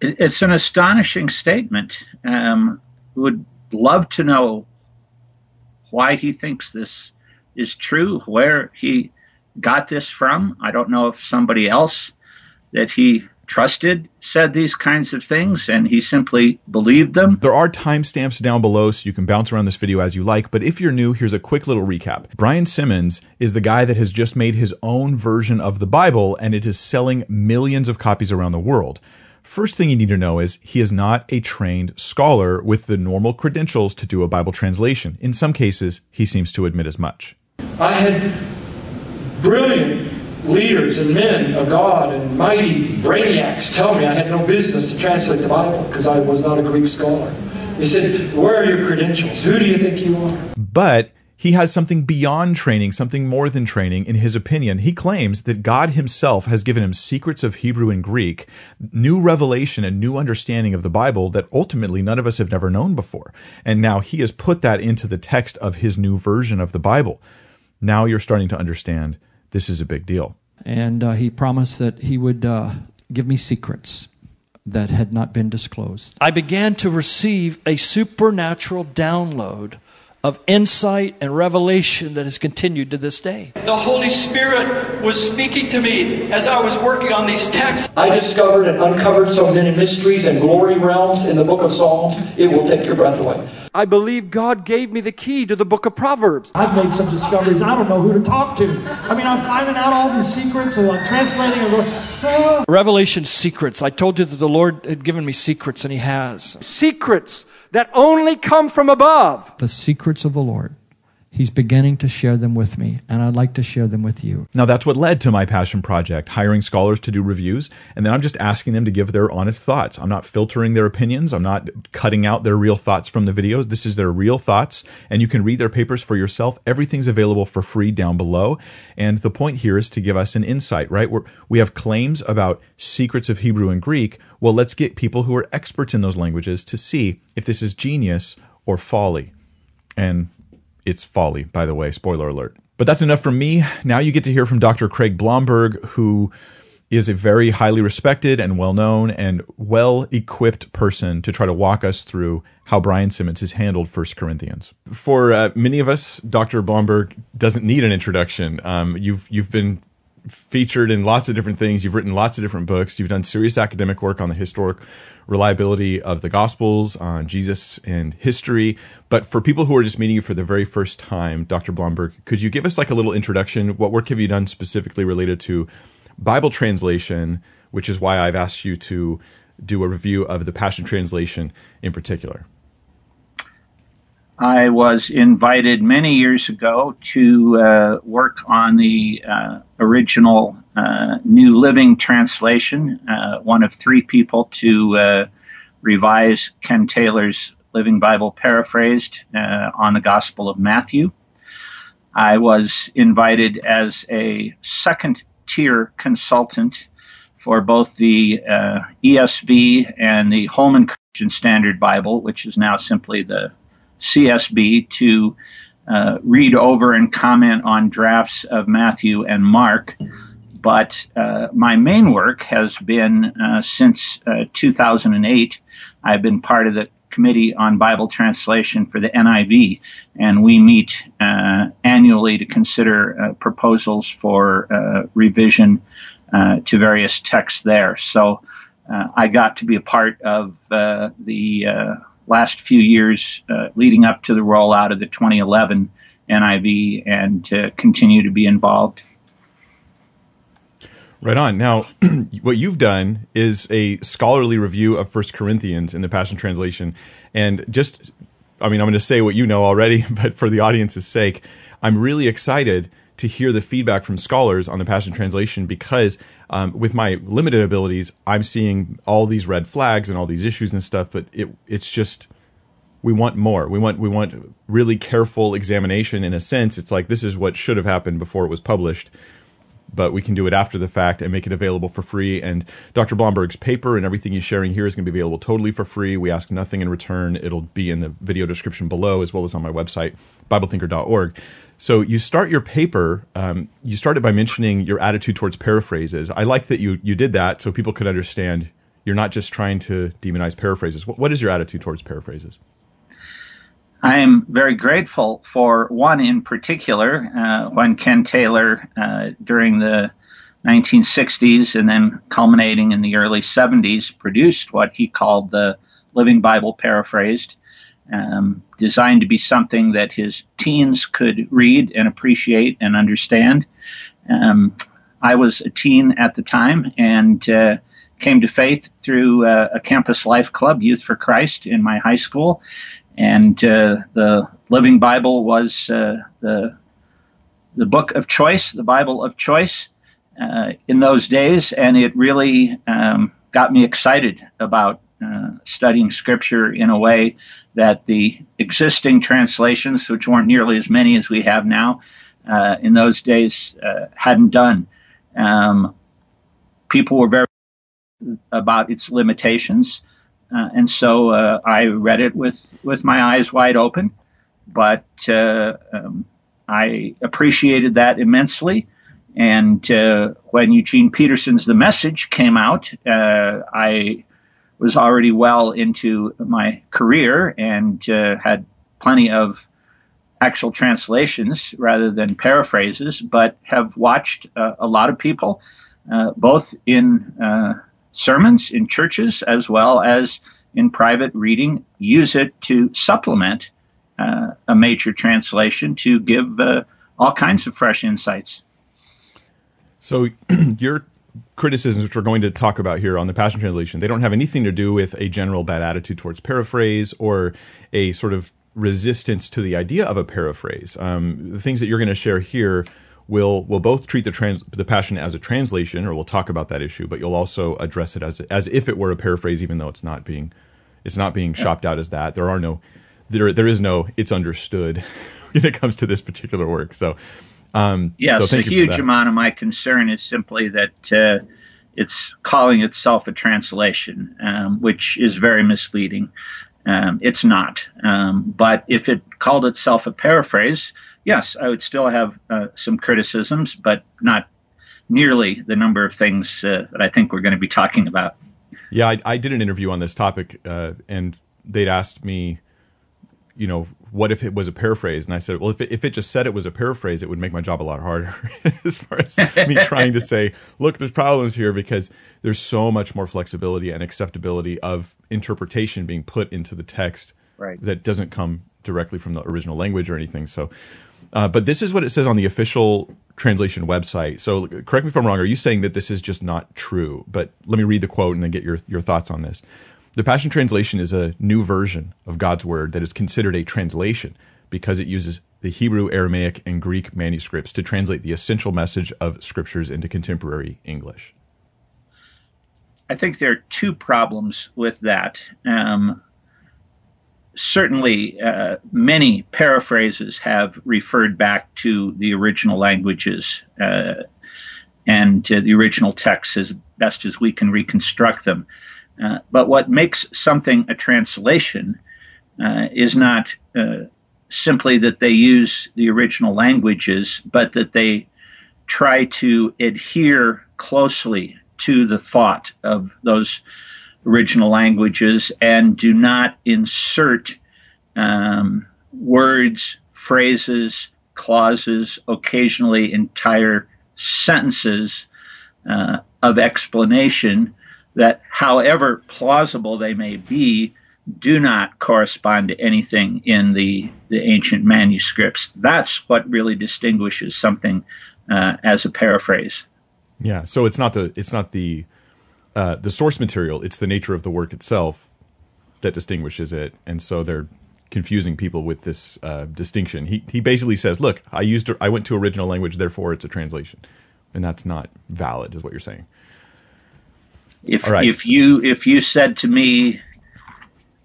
it's an astonishing statement. Um, would love to know why he thinks this is true, where he got this from. I don't know if somebody else that he trusted said these kinds of things and he simply believed them. There are timestamps down below so you can bounce around this video as you like, but if you're new, here's a quick little recap. Brian Simmons is the guy that has just made his own version of the Bible and it is selling millions of copies around the world. First thing you need to know is he is not a trained scholar with the normal credentials to do a Bible translation. In some cases, he seems to admit as much. I had brilliant leaders and men of God and mighty brainiacs tell me I had no business to translate the Bible because I was not a Greek scholar. They said, Where are your credentials? Who do you think you are? But he has something beyond training, something more than training, in his opinion. He claims that God himself has given him secrets of Hebrew and Greek, new revelation and new understanding of the Bible that ultimately none of us have never known before. And now he has put that into the text of his new version of the Bible. Now you're starting to understand this is a big deal. And uh, he promised that he would uh, give me secrets that had not been disclosed. I began to receive a supernatural download of insight and revelation that has continued to this day. The Holy Spirit was speaking to me as I was working on these texts. I discovered and uncovered so many mysteries and glory realms in the book of Psalms, it will take your breath away. I believe God gave me the key to the book of Proverbs. I've made some discoveries. I don't know who to talk to. I mean, I'm finding out all these secrets and I'm translating and going, ah. Revelation secrets. I told you that the Lord had given me secrets, and He has. Secrets that only come from above. The secrets of the Lord. He's beginning to share them with me, and I'd like to share them with you. Now, that's what led to my passion project, hiring scholars to do reviews, and then I'm just asking them to give their honest thoughts. I'm not filtering their opinions, I'm not cutting out their real thoughts from the videos. This is their real thoughts, and you can read their papers for yourself. Everything's available for free down below. And the point here is to give us an insight, right? We're, we have claims about secrets of Hebrew and Greek. Well, let's get people who are experts in those languages to see if this is genius or folly. And it's folly, by the way, spoiler alert. But that's enough from me. Now you get to hear from Dr. Craig Blomberg, who is a very highly respected and well known and well equipped person to try to walk us through how Brian Simmons has handled First Corinthians. For uh, many of us, Dr. Blomberg doesn't need an introduction. Um, you've you've been featured in lots of different things. You've written lots of different books. You've done serious academic work on the historic reliability of the Gospels, on Jesus and history. But for people who are just meeting you for the very first time, Dr. Blomberg, could you give us like a little introduction? What work have you done specifically related to Bible translation, which is why I've asked you to do a review of the Passion Translation in particular? I was invited many years ago to uh, work on the uh, original uh, New Living Translation, uh, one of three people to uh, revise Ken Taylor's Living Bible paraphrased uh, on the Gospel of Matthew. I was invited as a second tier consultant for both the ESV and the Holman Christian Standard Bible, which is now simply the CSB to uh, read over and comment on drafts of Matthew and Mark. But uh, my main work has been uh, since uh, 2008. I've been part of the Committee on Bible Translation for the NIV, and we meet uh, annually to consider uh, proposals for revision to various texts there. So I got to be a part of the last few years uh, leading up to the rollout of the 2011 NIV and continue to be involved. Right on. Now, what you've done is a scholarly review of First Corinthians in the Passion Translation, and just, I mean, I'm going to say what you know already, but for the audience's sake, I'm really excited to hear the feedback from scholars on the Passion Translation because um, with my limited abilities, I'm seeing all these red flags and all these issues and stuff. But it it's just we want more. We want we want really careful examination. In a sense, it's like this is what should have happened before it was published. But we can do it after the fact and make it available for free. And Dr. Blomberg's paper and everything he's sharing here is going to be available totally for free. We ask nothing in return. It'll be in the video description below as well as on my website, BibleThinker.org. So you start your paper. Um, you started by mentioning your attitude towards paraphrases. I like that you you did that so people could understand you're not just trying to demonize paraphrases. what, what is your attitude towards paraphrases? I am very grateful for one in particular, uh, when Ken Taylor, uh, during the 1960s and then culminating in the early 70s, produced what he called the Living Bible Paraphrased, um, designed to be something that his teens could read and appreciate and understand. Um, I was a teen at the time and uh, came to faith through uh, a campus life club, Youth for Christ, in my high school. And uh, the Living Bible was uh, the the book of choice, the Bible of choice uh, in those days, and it really um, got me excited about uh, studying Scripture in a way that the existing translations, which weren't nearly as many as we have now, in those days hadn't done. Um, people were very about its limitations, uh, and so uh, I read it with with my eyes wide open. But uh, um, I appreciated that immensely. And uh, when Eugene Peterson's The Message came out, uh, I was already well into my career and uh, had plenty of actual translations rather than paraphrases, but have watched uh, a lot of people, uh, both in uh, sermons in churches as well as in private reading, use it to supplement uh, a major translation to give uh, all kinds of fresh insights. So, your criticisms, which we're going to talk about here on the Passion Translation, they don't have anything to do with a general bad attitude towards paraphrase or a sort of resistance to the idea of a paraphrase. Um, the things that you're going to share here will will both treat the trans, the passion as a translation, or we'll talk about that issue, but you'll also address it as as if it were a paraphrase, even though it's not being it's not being shopped out as that. There are no there there is no it's understood when it comes to this particular work. So um, yes, so a huge amount of my concern is simply that. Uh, it's calling itself a translation, um, which is very misleading. Um, it's not. Um, but if it called itself a paraphrase, yes, I would still have uh, some criticisms, but not nearly the number of things uh, that I think we're going to be talking about. Yeah, I, I did an interview on this topic, uh, and they'd asked me, you know, what if it was a paraphrase? And I said, well, if it, if it just said it was a paraphrase, it would make my job a lot harder as far as me trying to say, look, there's problems here because there's so much more flexibility and acceptability of interpretation being put into the text right. that doesn't come directly from the original language or anything. So, uh, but this is what it says on the official translation website. So, correct me if I'm wrong. Are you saying that this is just not true? But let me read the quote and then get your, your thoughts on this. The Passion Translation is a new version of God's Word that is considered a translation because it uses the Hebrew, Aramaic, and Greek manuscripts to translate the essential message of Scriptures into contemporary English. I think there are two problems with that. Um, certainly, uh, many paraphrases have referred back to the original languages uh, and uh, the original texts as best as we can reconstruct them. Uh, but what makes something a translation uh, is not uh, simply that they use the original languages, but that they try to adhere closely to the thought of those original languages and do not insert um, words, phrases, clauses, occasionally entire sentences uh, of explanation that, however plausible they may be, do not correspond to anything in the, the ancient manuscripts. That's what really distinguishes something uh, as a paraphrase. Yeah, so it's not the it's not the uh, the source material; it's the nature of the work itself that distinguishes it, and so they're confusing people with this uh, distinction. He he basically says, "Look, I used I went to original language, therefore it's a translation," and that's not valid, is what you're saying. If right. if you if you said to me,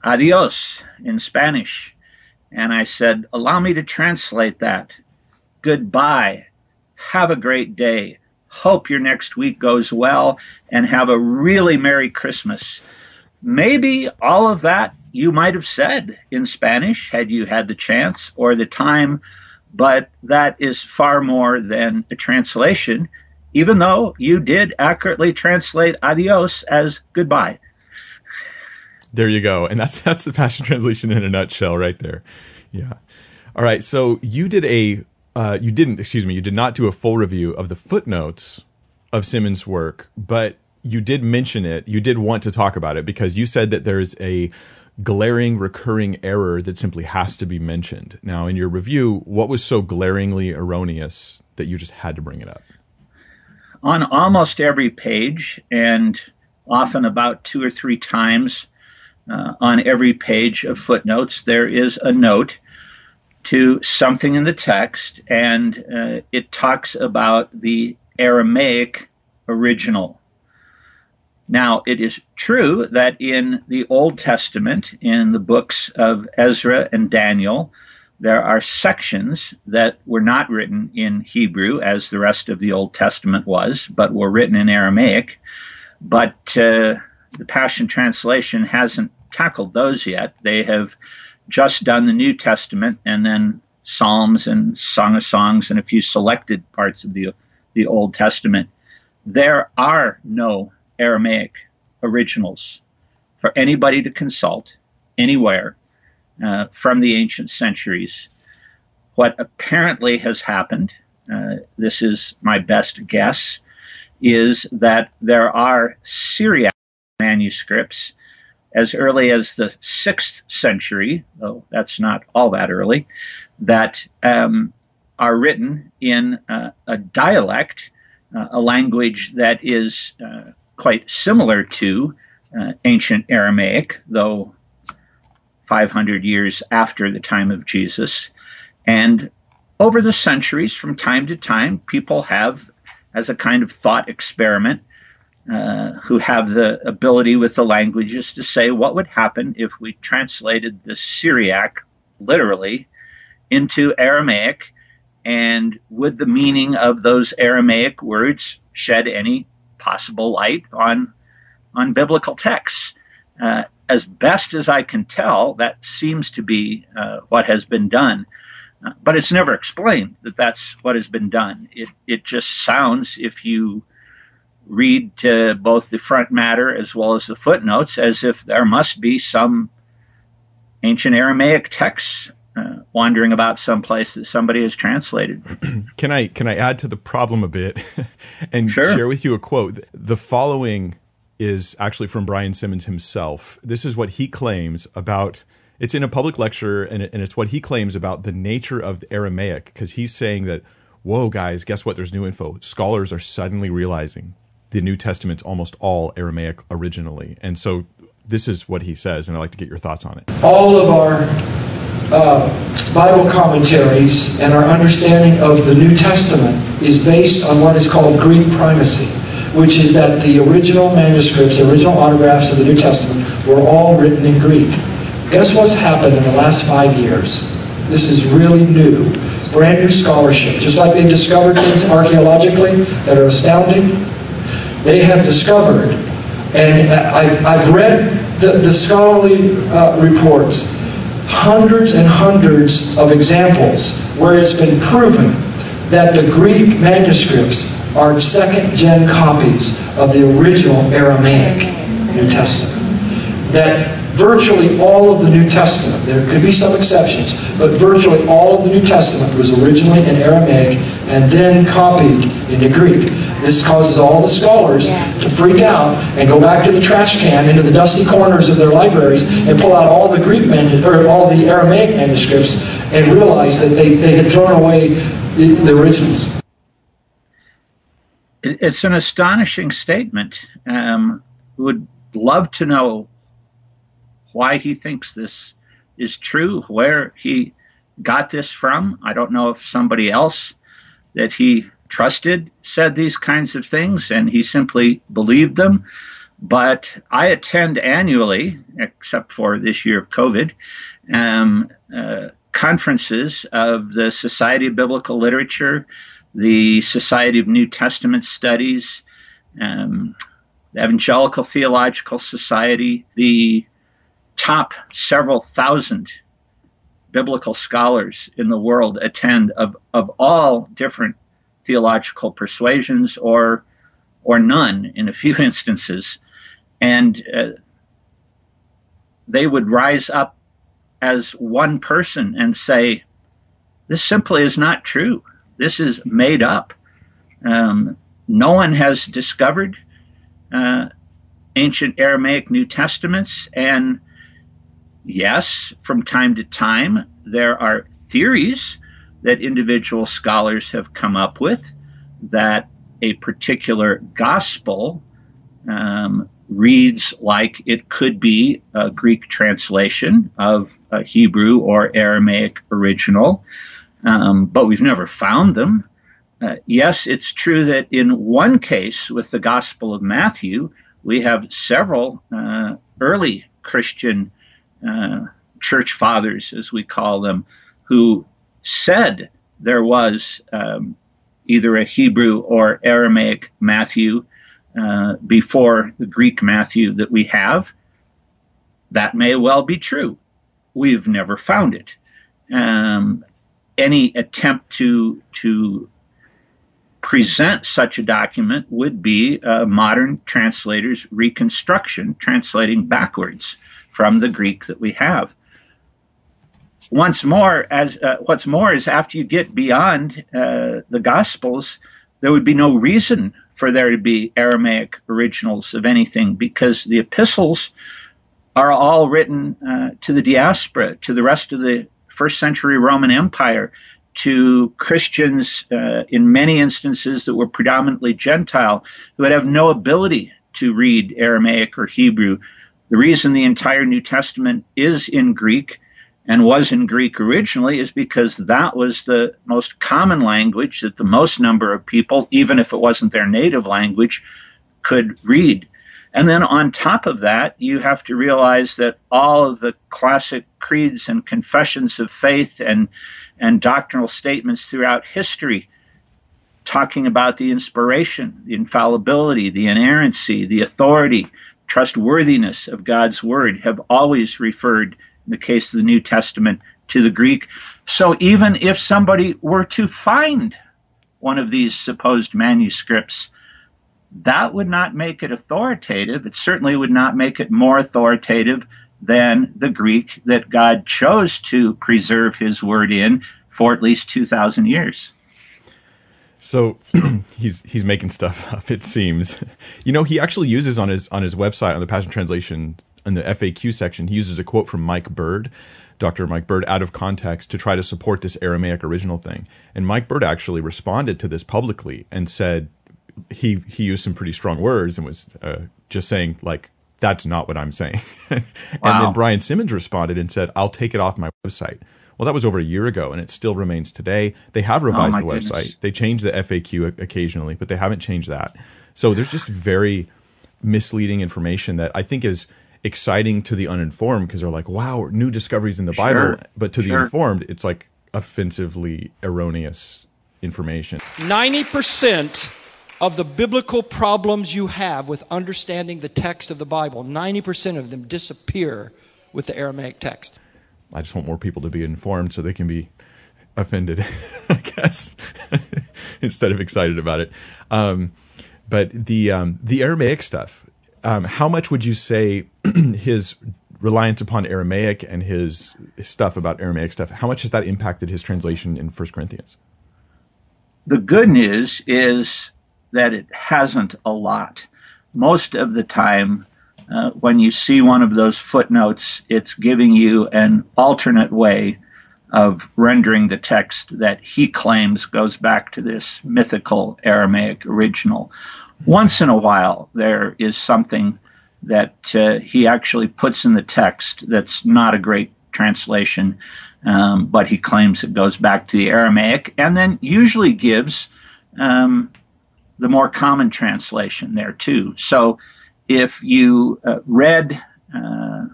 "Adios" in Spanish, and I said, "Allow me to translate that," goodbye, have a great day, hope your next week goes well, and have a really merry Christmas. Maybe all of that you might have said in Spanish had you had the chance or the time, but that is far more than a translation even though you did accurately translate adios as goodbye. There you go. And that's that's the Passion Translation in a nutshell right there. Yeah. All right. So you did a uh, you didn't excuse me you did not do a full review of the footnotes of Simmons' work, but you did mention it. You did want to talk about it because you said that there's a glaring recurring error that simply has to be mentioned. Now, in your review, what was so glaringly erroneous that you just had to bring it up? On almost every page, and often about two or three times uh, on every page of footnotes, there is a note to something in the text, and uh, it talks about the Aramaic original. Now, it is true that in the Old Testament, in the books of Ezra and Daniel, there are sections that were not written in Hebrew, as the rest of the Old Testament was, but were written in Aramaic. But uh, the Passion Translation hasn't tackled those yet. They have just done the New Testament and then Psalms and Song of Songs and a few selected parts of the, the Old Testament. There are no Aramaic originals for anybody to consult anywhere uh, from the ancient centuries. What apparently has happened, uh, this is my best guess, is that there are Syriac manuscripts as early as the sixth century, though that's not all that early, that um, are written in uh, a dialect, uh, a language that is uh, quite similar to uh, ancient Aramaic, though 500 years after the time of Jesus. And over the centuries, from time to time, people have, as a kind of thought experiment, uh, who have the ability with the languages to say what would happen if we translated the Syriac literally into Aramaic, and would the meaning of those Aramaic words shed any possible light on on biblical texts? Uh, as best as I can tell, that seems to be uh, what has been done. Uh, but it's never explained that that's what has been done. It, it just sounds, if you read uh, both the front matter as well as the footnotes as if there must be some ancient Aramaic text uh, wandering about someplace that somebody has translated. can I can I add to the problem a bit and sure. share with you a quote? The following is actually from Brian Simmons himself. This is what he claims about. It's in a public lecture, and, and it's what he claims about the nature of the Aramaic, because he's saying that, whoa, guys, guess what? There's new info. Scholars are suddenly realizing the New Testament's almost all Aramaic originally. And so this is what he says, and I'd like to get your thoughts on it. All of our uh, Bible commentaries and our understanding of the New Testament is based on what is called Greek primacy, which is that the original manuscripts, the original autographs of the New Testament, were all written in Greek. Guess what's happened in the last five years? This is really new. Brand new scholarship. Just like they discovered things archaeologically that are astounding, they have discovered, and I've, I've read the, the scholarly uh, reports, hundreds and hundreds of examples where it's been proven that the Greek manuscripts are second gen copies of the original Aramaic New Testament. That virtually all of the New Testament, there could be some exceptions, but virtually all of the New Testament was originally in Aramaic and then copied into Greek. This causes all the scholars to freak out and go back to the trash can into the dusty corners of their libraries and pull out all the Greek manuscripts or all the Aramaic manuscripts and realize that they, they had thrown away the, originals. It's an astonishing statement. Um, would love to know why he thinks this is true, where he got this from. I don't know if somebody else that he trusted said these kinds of things and he simply believed them. But I attend annually, except for this year of COVID, um, uh, conferences of the Society of Biblical Literature, the Society of New Testament Studies, um, the Evangelical Theological Society, the top several thousand biblical scholars in the world attend of, of all different theological persuasions or or none in a few instances. And uh, they would rise up as one person and say, This simply is not true. This is made up. Um, no one has discovered uh, ancient Aramaic New Testaments. And yes, from time to time, there are theories that individual scholars have come up with that a particular gospel um, reads like it could be a Greek translation of a Hebrew or Aramaic original, um, but we've never found them. Uh, yes, it's true that in one case with the Gospel of Matthew, we have several uh, early Christian uh, church fathers, as we call them, who said there was um, either a Hebrew or Aramaic Matthew uh, before the Greek Matthew that we have. That may well be true. We've never found it. Um, any attempt to to present such a document would be a modern translator's reconstruction, translating backwards from the Greek that we have. Once more, as uh, what's more is after you get beyond uh, the Gospels, there would be no reason for there to be Aramaic originals of anything because the epistles are all written uh, to the diaspora, to the rest of the first century Roman Empire to Christians uh, in many instances that were predominantly Gentile who would have no ability to read Aramaic or Hebrew. The reason the entire New Testament is in Greek and was in Greek originally is because that was the most common language that the most number of people, even if it wasn't their native language, could read. And then on top of that, you have to realize that all of the classic creeds and confessions of faith and and doctrinal statements throughout history talking about the inspiration, the infallibility, the inerrancy, the authority, trustworthiness of God's word have always referred, in the case of the New Testament, to the Greek. So even if somebody were to find one of these supposed manuscripts, that would not make it authoritative. It certainly would not make it more authoritative than the Greek that God chose to preserve his word in for at least 2,000 years. So he's he's making stuff up. It seems, you know, he actually uses on his on his website on the Passion Translation in the FAQ section. He uses a quote from Mike Bird, Dr. Mike Bird, out of context to try to support this Aramaic original thing. And Mike Bird actually responded to this publicly and said he he used some pretty strong words and was uh, just saying like that's not what I'm saying. and wow. then Brian Simmons responded and said, I'll take it off my website. Well, that was over a year ago, and it still remains today. They have revised oh the website. Goodness. They change the FAQ occasionally, but they haven't changed that. So there's just very misleading information that I think is exciting to the uninformed because they're like, wow, new discoveries in the sure. Bible. But to sure. the informed, it's like offensively erroneous information. 90% of the biblical problems you have with understanding the text of the Bible, 90% of them disappear with the Aramaic text. I just want more people to be informed so they can be offended, I guess, instead of excited about it. Um, but the um, the Aramaic stuff, um, how much would you say his reliance upon Aramaic and his stuff about Aramaic stuff, how much has that impacted his translation in First Corinthians? The good news is that it hasn't a lot. Most of the time, uh, when you see one of those footnotes, it's giving you an alternate way of rendering the text that he claims goes back to this mythical Aramaic original. Once in a while, there is something that uh, he actually puts in the text that's not a great translation, um, but he claims it goes back to the Aramaic, and then usually gives um, the more common translation there too. So if you uh, read uh,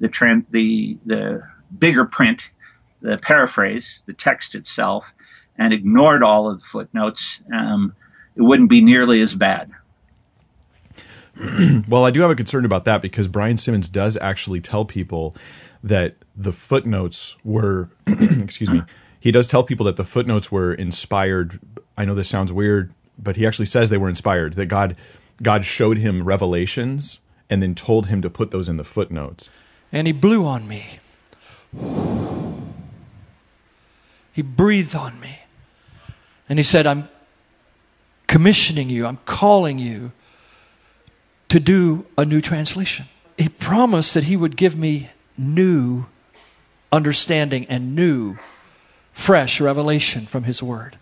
the, the the bigger print, the paraphrase, the text itself, and ignored all of the footnotes, um, it wouldn't be nearly as bad. well, I do have a concern about that because Brian Simmons does actually tell people that the footnotes were, excuse me, he does tell people that the footnotes were inspired. I know this sounds weird but he actually says they were inspired. That God God showed him revelations and then told him to put those in the footnotes. And he blew on me. He breathed on me. And he said, I'm commissioning you, I'm calling you to do a new translation. He promised that he would give me new understanding and new, fresh revelation from his word.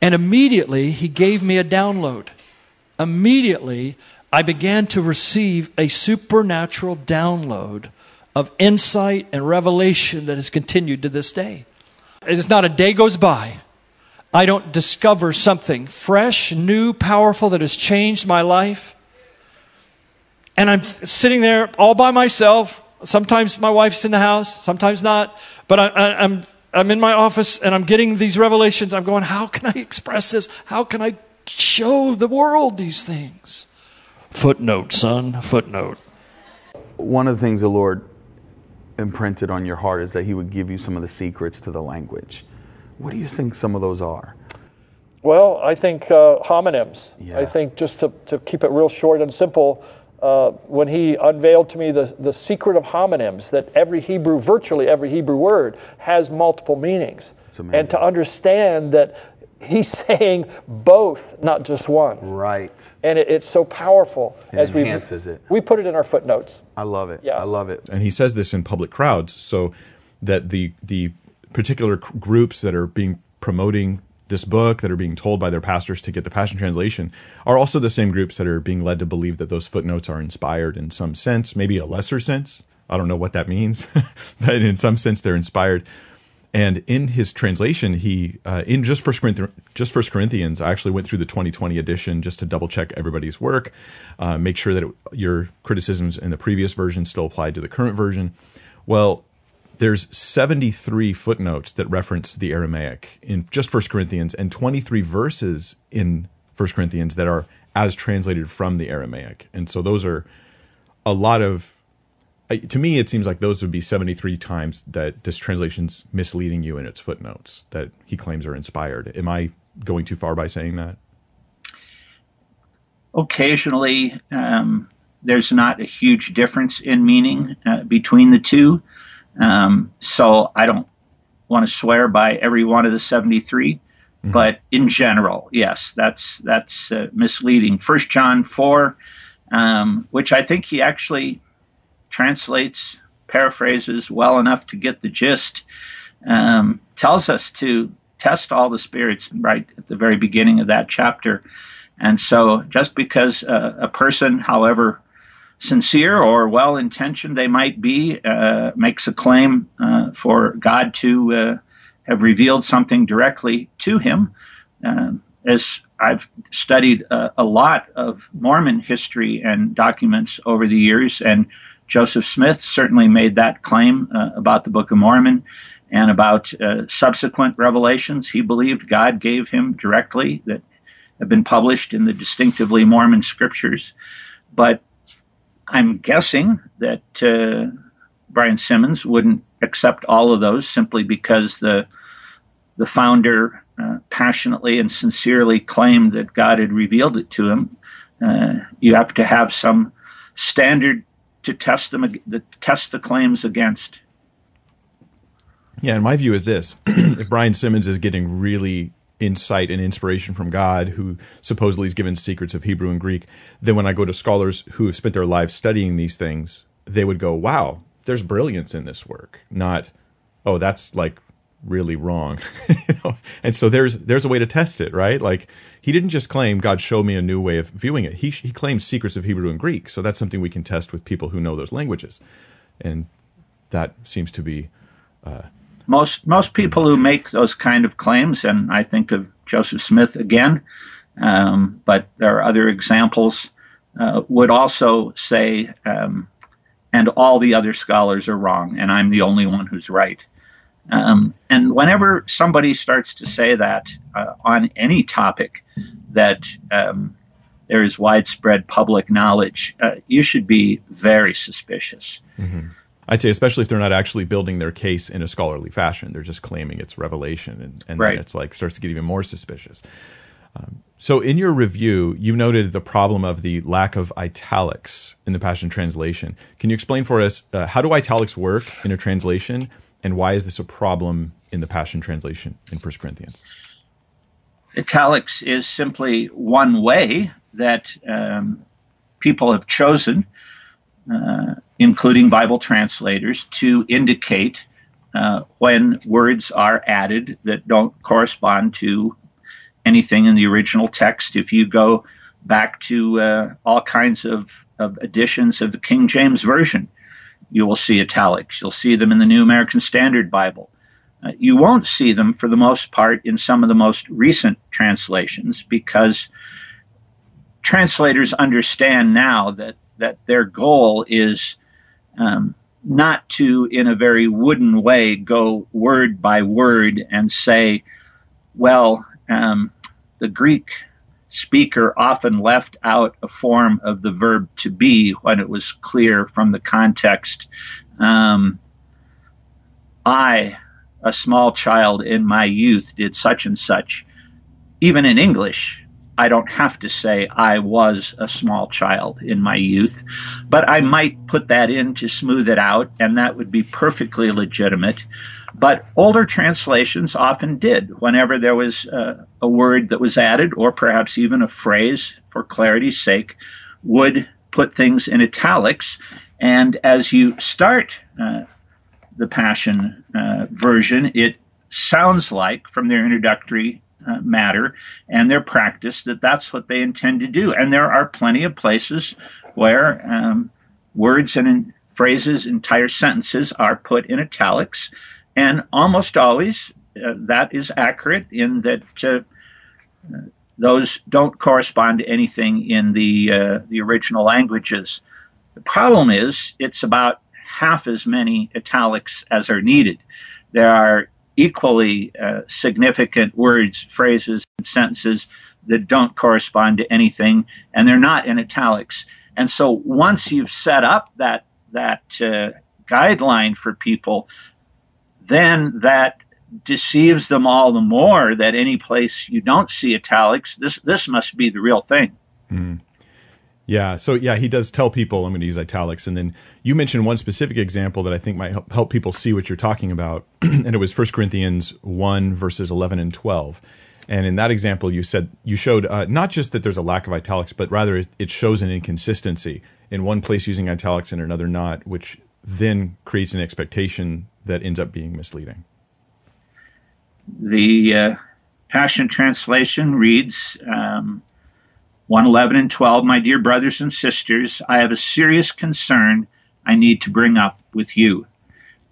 And immediately he gave me a download. Immediately I began to receive a supernatural download of insight and revelation that has continued to this day. It's not a day goes by. I don't discover something fresh, new, powerful that has changed my life. And I'm sitting there all by myself. Sometimes my wife's in the house, sometimes not. But I, I, I'm, I'm in my office and I'm getting these revelations. I'm going, how can I express this? How can I show the world these things? Footnote, son, footnote. One of the things the Lord imprinted on your heart is that He would give you some of the secrets to the language. What do you think some of those are? Well, I think uh, homonyms. Yeah. I think just to, to keep it real short and simple, uh, when he unveiled to me the, the secret of homonyms, that every Hebrew, virtually every Hebrew word, has multiple meanings. And to understand that he's saying both, not just one. Right. And it, it's so powerful It as we enhances it. we put it in our footnotes. I love it. Yeah. I love it. and he says this in public crowds so that the the particular c- groups that are being promoting this book that are being told by their pastors to get the passion translation are also the same groups that are being led to believe that those footnotes are inspired in some sense maybe a lesser sense. I don't know what that means but in some sense they're inspired. And in his translation he uh, in just first corinthians just first corinthians i actually went through the 2020 edition just to double check everybody's work uh, make sure that it, your criticisms in the previous version still applied to the current version. Well there's 73 footnotes that reference the aramaic in just first corinthians and 23 verses in first corinthians that are as translated from the aramaic. And so those are a lot of to me it seems like those would be 73 times that this translation's misleading you in its footnotes that he claims are inspired. Am i going too far by saying that? Occasionally um, there's not a huge difference in meaning uh, between the two. Um, so I don't want to swear by every one of the 73, but in general, yes, that's that's uh, misleading. First John 4, um, which I think he actually translates, paraphrases well enough to get the gist, um, tells us to test all the spirits right at the very beginning of that chapter. And so, just because uh, a person, however sincere or well intentioned they might be, uh, makes a claim uh, for God to uh, have revealed something directly to him, um, as I've studied a, a lot of Mormon history and documents over the years, and Joseph Smith certainly made that claim uh, about the Book of Mormon and about uh, subsequent revelations he believed God gave him directly that have been published in the distinctively Mormon scriptures. But I'm guessing that uh, Brian Simmons wouldn't accept all of those simply because the the founder uh, passionately and sincerely claimed that God had revealed it to him. Uh, you have to have some standard to test them, to test the claims against. Yeah, and my view is this: if Brian Simmons is getting really insight and inspiration from God, who supposedly is given secrets of Hebrew and Greek, then when I go to scholars who have spent their lives studying these things, they would go, "Wow, there's brilliance in this work." Not, "Oh, that's like really wrong." you know? And so there's there's a way to test it, right? Like he didn't just claim God showed me a new way of viewing it. He he claimed secrets of Hebrew and Greek, so that's something we can test with people who know those languages, and that seems to be uh, most most people who make those kind of claims, and I think of Joseph Smith again, um, but there are other examples, uh, would also say, um, and all the other scholars are wrong, and I'm the only one who's right. Um, and whenever somebody starts to say that uh, on any topic that um, there is widespread public knowledge, uh, you should be very suspicious. I'd say, especially if they're not actually building their case in a scholarly fashion, they're just claiming it's revelation, and, and Right. then it's like starts to get even more suspicious. Um, so, in your review, you noted the problem of the lack of italics in the Passion Translation. Can you explain for us uh, how do italics work in a translation, and why is this a problem in the Passion Translation in First Corinthians? Italics is simply one way that um, people have chosen, including Bible translators, to indicate uh, when words are added that don't correspond to anything in the original text. If you go back to uh, all kinds of, of editions of the King James Version, you will see italics. You'll see them in the New American Standard Bible. Uh, you won't see them for the most part in some of the most recent translations because translators understand now that, that their goal is um, not to, in a very wooden way, go word by word and say, well, um, the Greek speaker often left out a form of the verb to be when it was clear from the context. Um, I, a small child in my youth, did such and such. Even in English, I don't have to say I was a small child in my youth, but I might put that in to smooth it out, and that would be perfectly legitimate. But older translations often did whenever there was uh, a word that was added, or perhaps even a phrase for clarity's sake, would put things in italics. And as you start uh, the Passion uh, version, it sounds like from their introductory uh, matter and their practice that that's what they intend to do. And there are plenty of places where um, words and phrases, entire sentences are put in italics. And almost always uh, that is accurate in that uh, those don't correspond to anything in the uh, the original languages. The problem is it's about half as many italics as are needed. There are equally uh, significant words, phrases, and sentences that don't correspond to anything, and they're not in italics. And so once you've set up that that uh, guideline for people, then that deceives them all the more that any place you don't see italics, this this must be the real thing. Mm. Yeah. So yeah, he does tell people I'm going to use italics, and then you mentioned one specific example that I think might help, help people see what you're talking about, and it was 1 Corinthians one verses 11 and 12. And in that example, you said you showed uh, not just that there's a lack of italics, but rather it, it shows an inconsistency in one place using italics and another not, which then creates an expectation that ends up being misleading. The uh, Passion Translation reads um, 111 and 12 My dear brothers and sisters, I have a serious concern I need to bring up with you.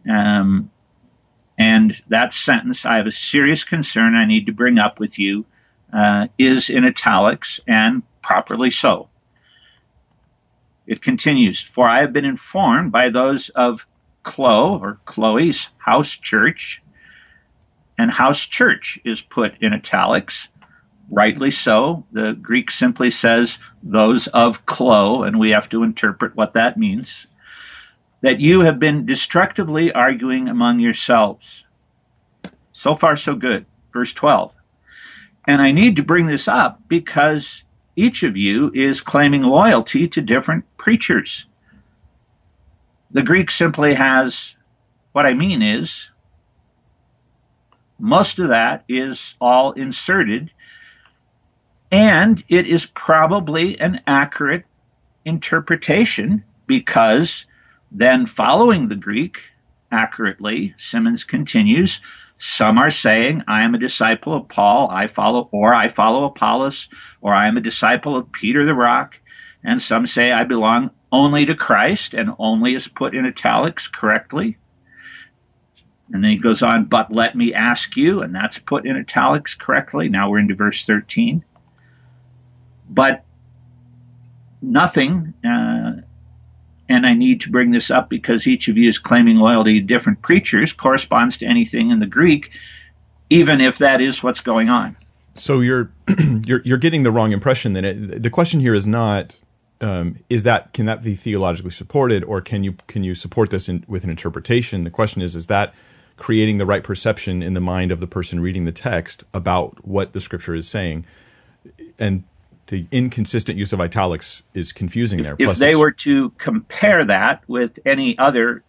Um, and that sentence, I have a serious concern I need to bring up with you, uh, is in italics and properly so. It continues, for I have been informed by those of Chloe or Chloe's house church, and house church is put in italics. Rightly so. The Greek simply says those of Chloe, and we have to interpret what that means. That you have been destructively arguing among yourselves. So far, so good. Verse 12. And I need to bring this up because each of you is claiming loyalty to different preachers. The Greek simply has what I mean is most of that is all inserted, and it is probably an accurate interpretation because then following the Greek accurately, Simmons continues, some are saying, I am a disciple of Paul, I follow, or I follow Apollos, or I am a disciple of Peter the Rock. And some say I belong only to Christ, and only is put in italics correctly. And then he goes on, but let me ask you, and that's put in italics correctly. Now we're into verse 13. But nothing, uh, and I need to bring this up because each of you is claiming loyalty to different preachers, corresponds to anything in the Greek, even if that is what's going on. So you're you're you're getting the wrong impression. It, the question here is not um, is that can that be theologically supported, or can you can you support this in, with an interpretation? The question is is that creating the right perception in the mind of the person reading the text about what the scripture is saying. and the inconsistent use of italics is confusing there. If, if they were to compare that with any other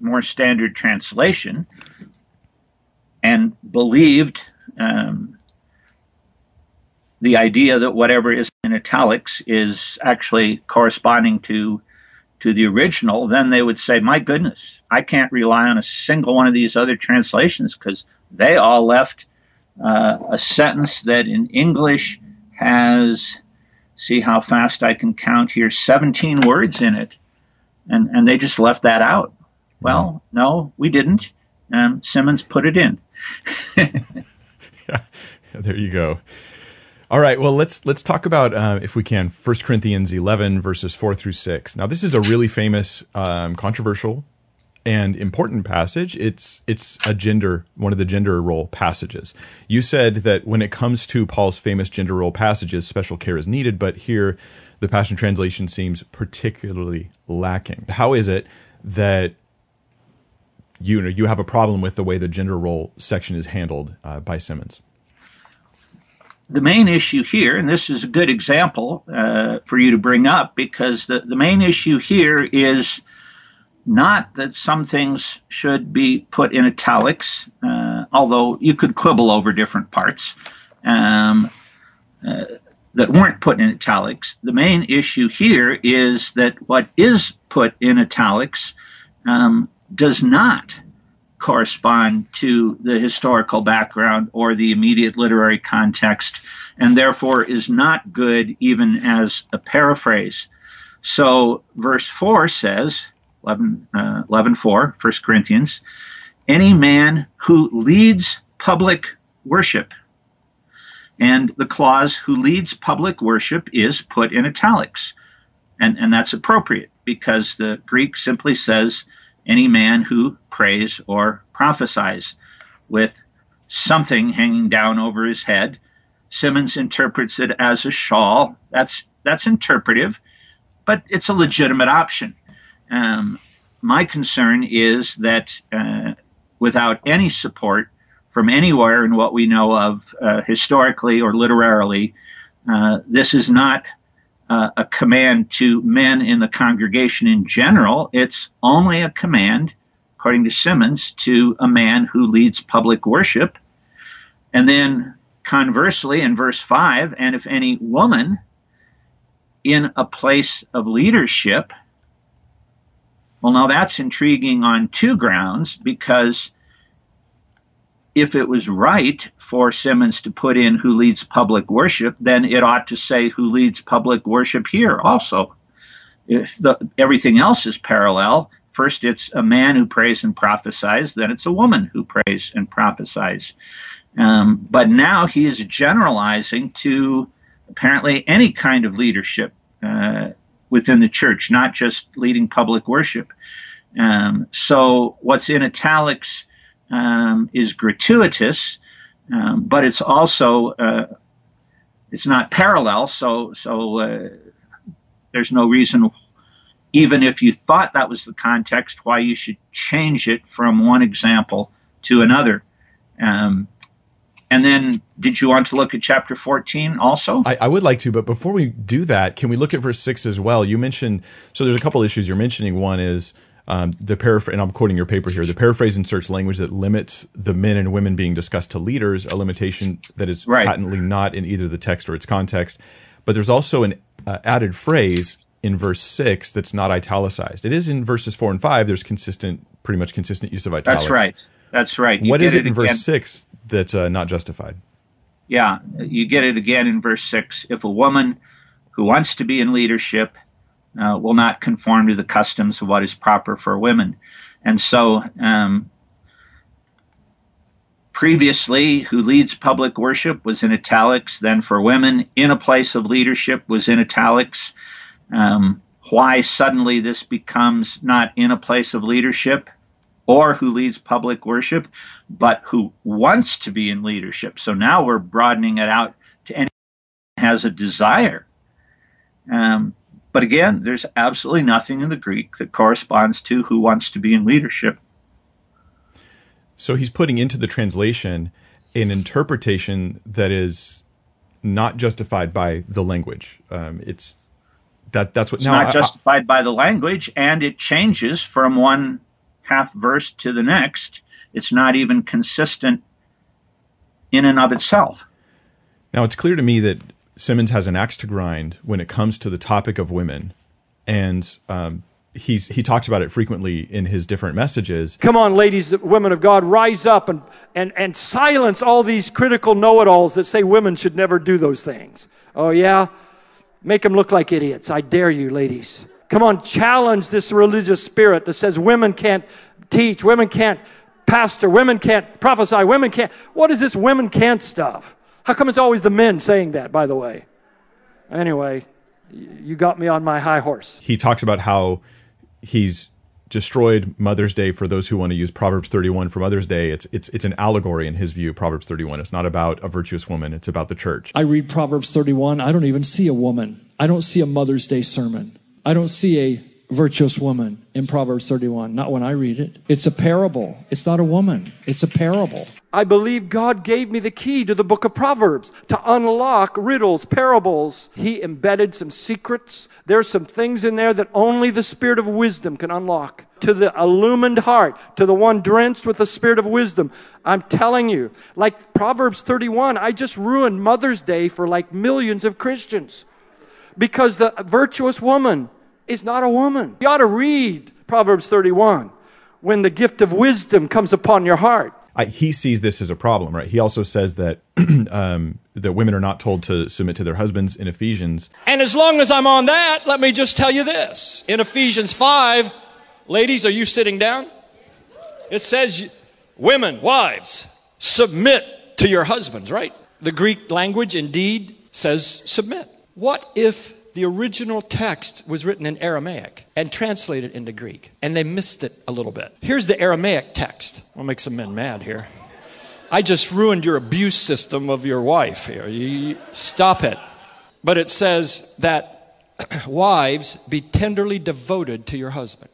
more standard translation and believed um, the idea that whatever is in italics is actually corresponding to to the original, then they would say, "My goodness, I can't rely on a single one of these other translations because they all left uh, a sentence that in English has, see how fast I can count here, 17 words in it, and and they just left that out. Well, no, we didn't. Simmons put it in. yeah, there you go. All right, well let's let's talk about uh, if we can 1 Corinthians 11 verses 4 through 6. Now this is a really famous um, controversial and important passage. It's it's a gender one of the gender role passages. You said that when it comes to Paul's famous gender role passages, special care is needed, but here the Passion Translation seems particularly lacking. How is it that you know you have a problem with the way the gender role section is handled uh, by Simmons? the main issue here, and this is a good example uh, for you to bring up, because the, the main issue here is not that some things should be put in italics, uh, although you could quibble over different parts um, uh, that weren't put in italics. The main issue here is that what is put in italics um, does not correspond to the historical background or the immediate literary context, and therefore is not good even as a paraphrase. So, verse 4 says, 11, uh, 11 4, 1 Corinthians, any man who leads public worship. And the clause who leads public worship is put in italics. And, and that's appropriate because the Greek simply says any man who prays or prophesies with something hanging down over his head. Simmons interprets it as a shawl. That's that's interpretive, but it's a legitimate option. Um, my concern is that uh, without any support from anywhere in what we know of uh, historically or literarily, uh, this is not uh, a command to men in the congregation in general. It's only a command, according to Simmons, to a man who leads public worship. And then conversely, in verse 5, and if any woman in a place of leadership, well, now that's intriguing on two grounds because if it was right for Simmons to put in who leads public worship, then it ought to say who leads public worship here also. If the, everything else is parallel, first it's a man who prays and prophesies, then it's a woman who prays and prophesies. Um, but now he is generalizing to apparently any kind of leadership uh, within the church, not just leading public worship. Um, so what's in italics um, is gratuitous, um, but it's also uh, it's not parallel. So so uh, there's no reason, even if you thought that was the context, why you should change it from one example to another. Um, and then, did you want to look at chapter 14 also? I, I, would like to, but before we do that, can we look at verse 6 as well? You mentioned, so there's a couple issues you're mentioning. One is um, the paraphrase, and I'm quoting your paper here. The paraphrase inserts language that limits the men and women being discussed to leaders, a limitation that is right. patently not in either the text or its context. But there's also an uh, added phrase in verse six that's not italicized. It is in verses four and five. There's consistent, pretty much consistent use of italics. That's right. That's right. You what is it, it in again. verse six that's uh, not justified? Yeah, you get it again in verse six. If a woman who wants to be in leadership uh, will not conform to the customs of what is proper for women. And so, um, previously, who leads public worship was in italics. Then, for women in a place of leadership was in italics. Um, why suddenly this becomes not in a place of leadership or who leads public worship, but who wants to be in leadership. So now we're broadening it out to anyone who has a desire. Um, but again, there's absolutely nothing in the Greek that corresponds to who wants to be in leadership. So he's putting into the translation an interpretation that is not justified by the language. Um, it's that that's what it's now, not I- justified by the language, and it changes from one half verse to the next. It's not even consistent in and of itself. Now it's clear to me that Simmons has an axe to grind when it comes to the topic of women, and um, he's he talks about it frequently in his different messages. Come on, ladies, women of God, rise up and, and, and silence all these critical know it alls that say women should never do those things. Oh, yeah? Make them look like idiots. I dare you, ladies. Come on, challenge this religious spirit that says women can't teach, women can't pastor, women can't prophesy, women can't. What is this women can't stuff? How come it's always the men saying that, by the way? Anyway, you got me on my high horse. He talks about how he's destroyed Mother's Day for those who want to use Proverbs 31 for Mother's Day. It's it's it's an allegory in his view. Proverbs 31. It's not about a virtuous woman. It's about the church. I read Proverbs 31. I don't even see a woman. I don't see a Mother's Day sermon. I don't see a virtuous woman in Proverbs 31. Not when I read it. It's a parable. It's not a woman. It's a parable. I believe God gave me the key to the book of Proverbs to unlock riddles, parables. He embedded some secrets. There's some things in there that only the spirit of wisdom can unlock. To the illumined heart, to the one drenched with the spirit of wisdom. I'm telling you, like Proverbs 31, I just ruined Mother's Day for like millions of Christians because the virtuous woman is not a woman. You ought to read Proverbs 31 when the gift of wisdom comes upon your heart. I, he sees this as a problem, right? He also says that um, that women are not told to submit to their husbands in Ephesians. And as long as I'm on that, let me just tell you this. In Ephesians 5, ladies, are you sitting down? It says, women, wives, submit to your husbands, right? The Greek language indeed says submit. What if the original text was written in Aramaic and translated into Greek and they missed it a little bit? Here's the Aramaic text. I'll make some men mad here. I just ruined your abuse system of your wife here. You, you- stop it. But it says that wives be tenderly devoted to your husband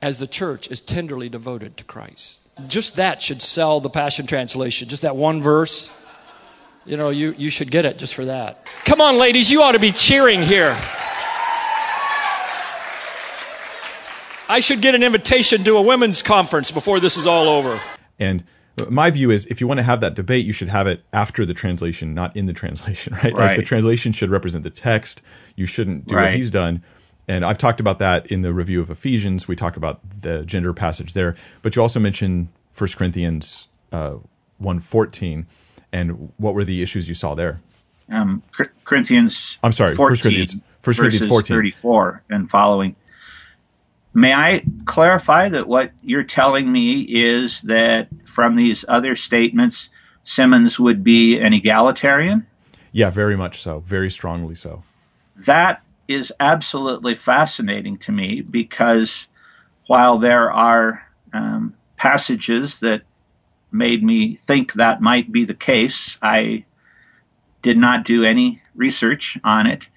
as the church is tenderly devoted to Christ. Just that should sell the Passion Translation. Just that one verse. You know, you, you should get it just for that. Come on, ladies, you ought to be cheering here. I should get an invitation to a women's conference before this is all over. And my view is, if you want to have that debate, you should have it after the translation, not in the translation, right? Like Right. the translation should represent the text. You shouldn't do what he's done. And I've talked about that in the review of Ephesians. We talk about the gender passage there, but you also mentioned 1 Corinthians uh, one fourteen, and what were the issues you saw there? Um, Corinthians. I'm sorry, 14, 1 Corinthians- 1 Corinthians verses 14. 34 and following. May I clarify that what you're telling me is that from these other statements, Simmons would be an egalitarian? Yeah, very much so, very strongly so. That is absolutely fascinating to me because while there are um, passages that made me think that might be the case, I did not do any research on it.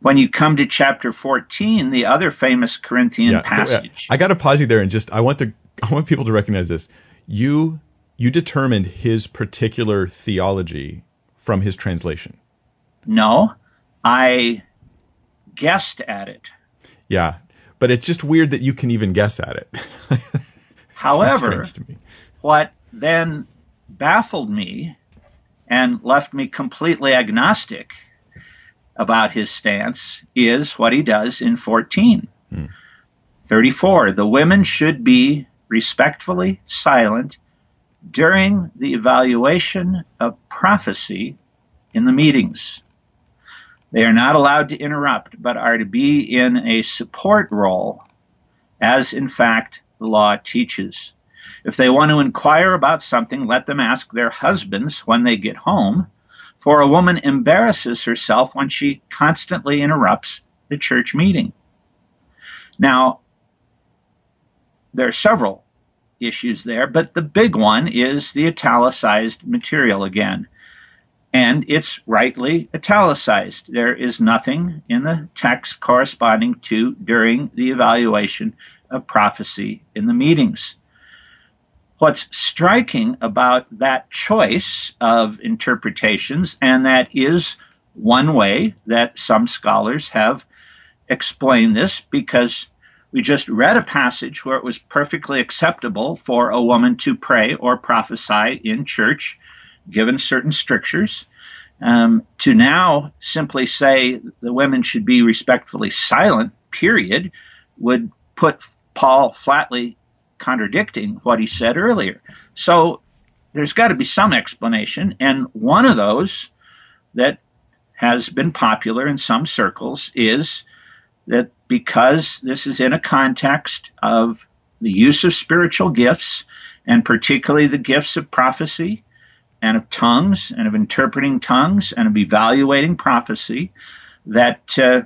When you come to chapter 14, the other famous Corinthian yeah, so, yeah, passage. I got to pause you there and just I want the I want people to recognize this. You you determined his particular theology from his translation. no, I guessed at it. Yeah, but it's just weird that you can even guess at it. However, strange to me. what then baffled me and left me completely agnostic about his stance is what he does in 14. Hmm. 34. The women should be respectfully silent during the evaluation of prophecy in the meetings. They are not allowed to interrupt, but are to be in a support role, as in fact the law teaches. If they want to inquire about something, let them ask their husbands when they get home, for a woman embarrasses herself when she constantly interrupts the church meeting. Now, there are several issues there, but the big one is the italicized material again. And it's rightly italicized. There is nothing in the text corresponding to during the evaluation of prophecy in the meetings. What's striking about that choice of interpretations, and that is one way that some scholars have explained this, because we just read a passage where it was perfectly acceptable for a woman to pray or prophesy in church, given certain strictures. Um, to now simply say the women should be respectfully silent, period, would put Paul flatly contradicting what he said earlier. So there's got to be some explanation. And one of those that has been popular in some circles is that because this is in a context of the use of spiritual gifts, and particularly the gifts of prophecy and of tongues and of interpreting tongues and of evaluating prophecy, that uh,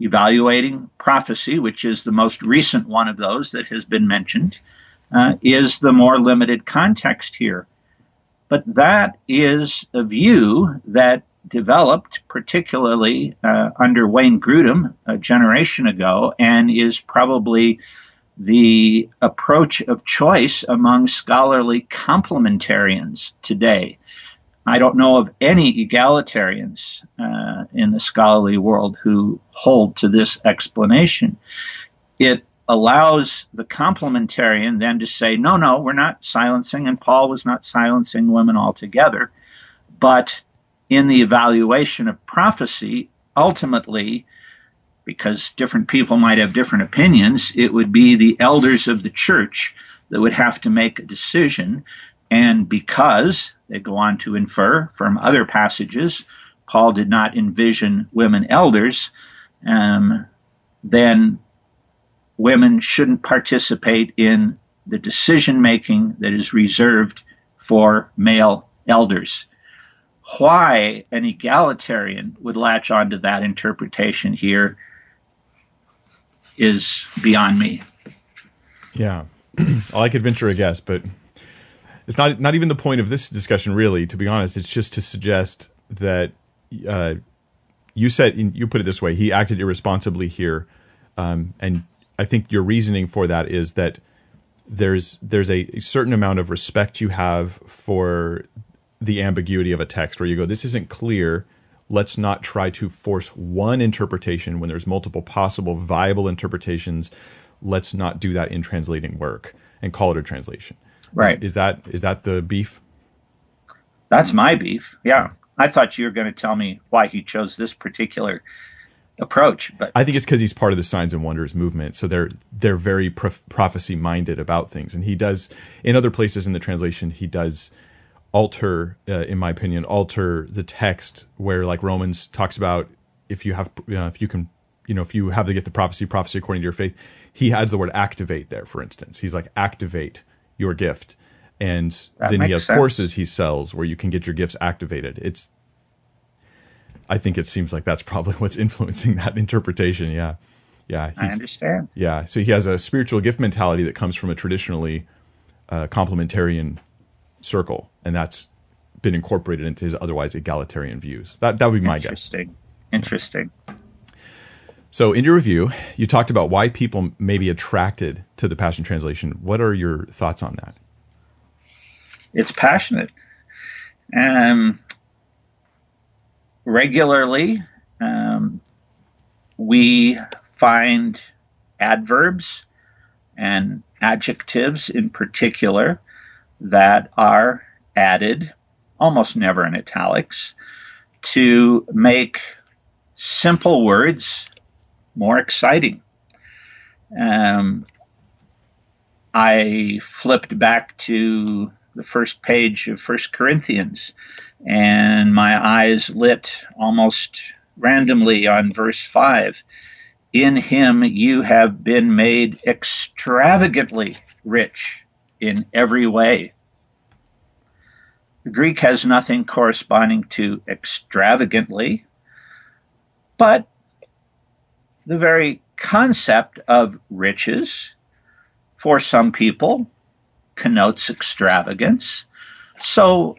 evaluating prophecy, which is the most recent one of those that has been mentioned, uh, is the more limited context here. But that is a view that developed particularly uh, under Wayne Grudem a generation ago and is probably the approach of choice among scholarly complementarians today. I don't know of any egalitarians uh, in the scholarly world who hold to this explanation. It allows the complementarian then to say, no, no, we're not silencing, and Paul was not silencing women altogether. But in the evaluation of prophecy, ultimately, because different people might have different opinions, it would be the elders of the church that would have to make a decision. And because they go on to infer from other passages, Paul did not envision women elders, um, then women shouldn't participate in the decision making that is reserved for male elders. Why an egalitarian would latch onto that interpretation here is beyond me. Yeah. I could venture a guess, but it's not not even the point of this discussion really to be honest. It's just to suggest that uh, you said you put it this way he acted irresponsibly here. Um, and i think your reasoning for that is that there's there's a, a certain amount of respect you have for the ambiguity of a text where you go this isn't clear. Let's not try to force one interpretation when there's multiple possible viable interpretations. Let's not do that in translating work and call it a translation Right. Is, is that is that the beef? That's my beef. Yeah. I thought you were going to tell me why he chose this particular approach, but I think it's because he's part of the signs and wonders movement. So they're they're very prof- prophecy minded about things, and he does in other places in the translation he does alter, uh, in my opinion, alter the text where like Romans talks about if you have uh, if you can you know if you have the gift of prophecy, prophecy according to your faith. He adds the word activate there, for instance. He's like activate your gift. And that then he has sense. courses he sells where you can get your gifts activated. It's I think it seems like that's probably what's influencing that interpretation. Yeah. Yeah. I understand. Yeah. So he has a spiritual gift mentality that comes from a traditionally uh, complementarian circle, and that's been incorporated into his otherwise egalitarian views. That that would be my guess. Interesting. Interesting. So, in your review, you talked about why people may be attracted to the Passion Translation. What are your thoughts on that? It's passionate. Um, regularly, um, we find adverbs and adjectives in particular that are added, almost never in italics, to make simple words more exciting. Um, I flipped back to the first page of First Corinthians, and my eyes lit almost randomly on verse 5. In him you have been made extravagantly rich in every way. The Greek has nothing corresponding to extravagantly, but the very concept of riches for some people connotes extravagance. So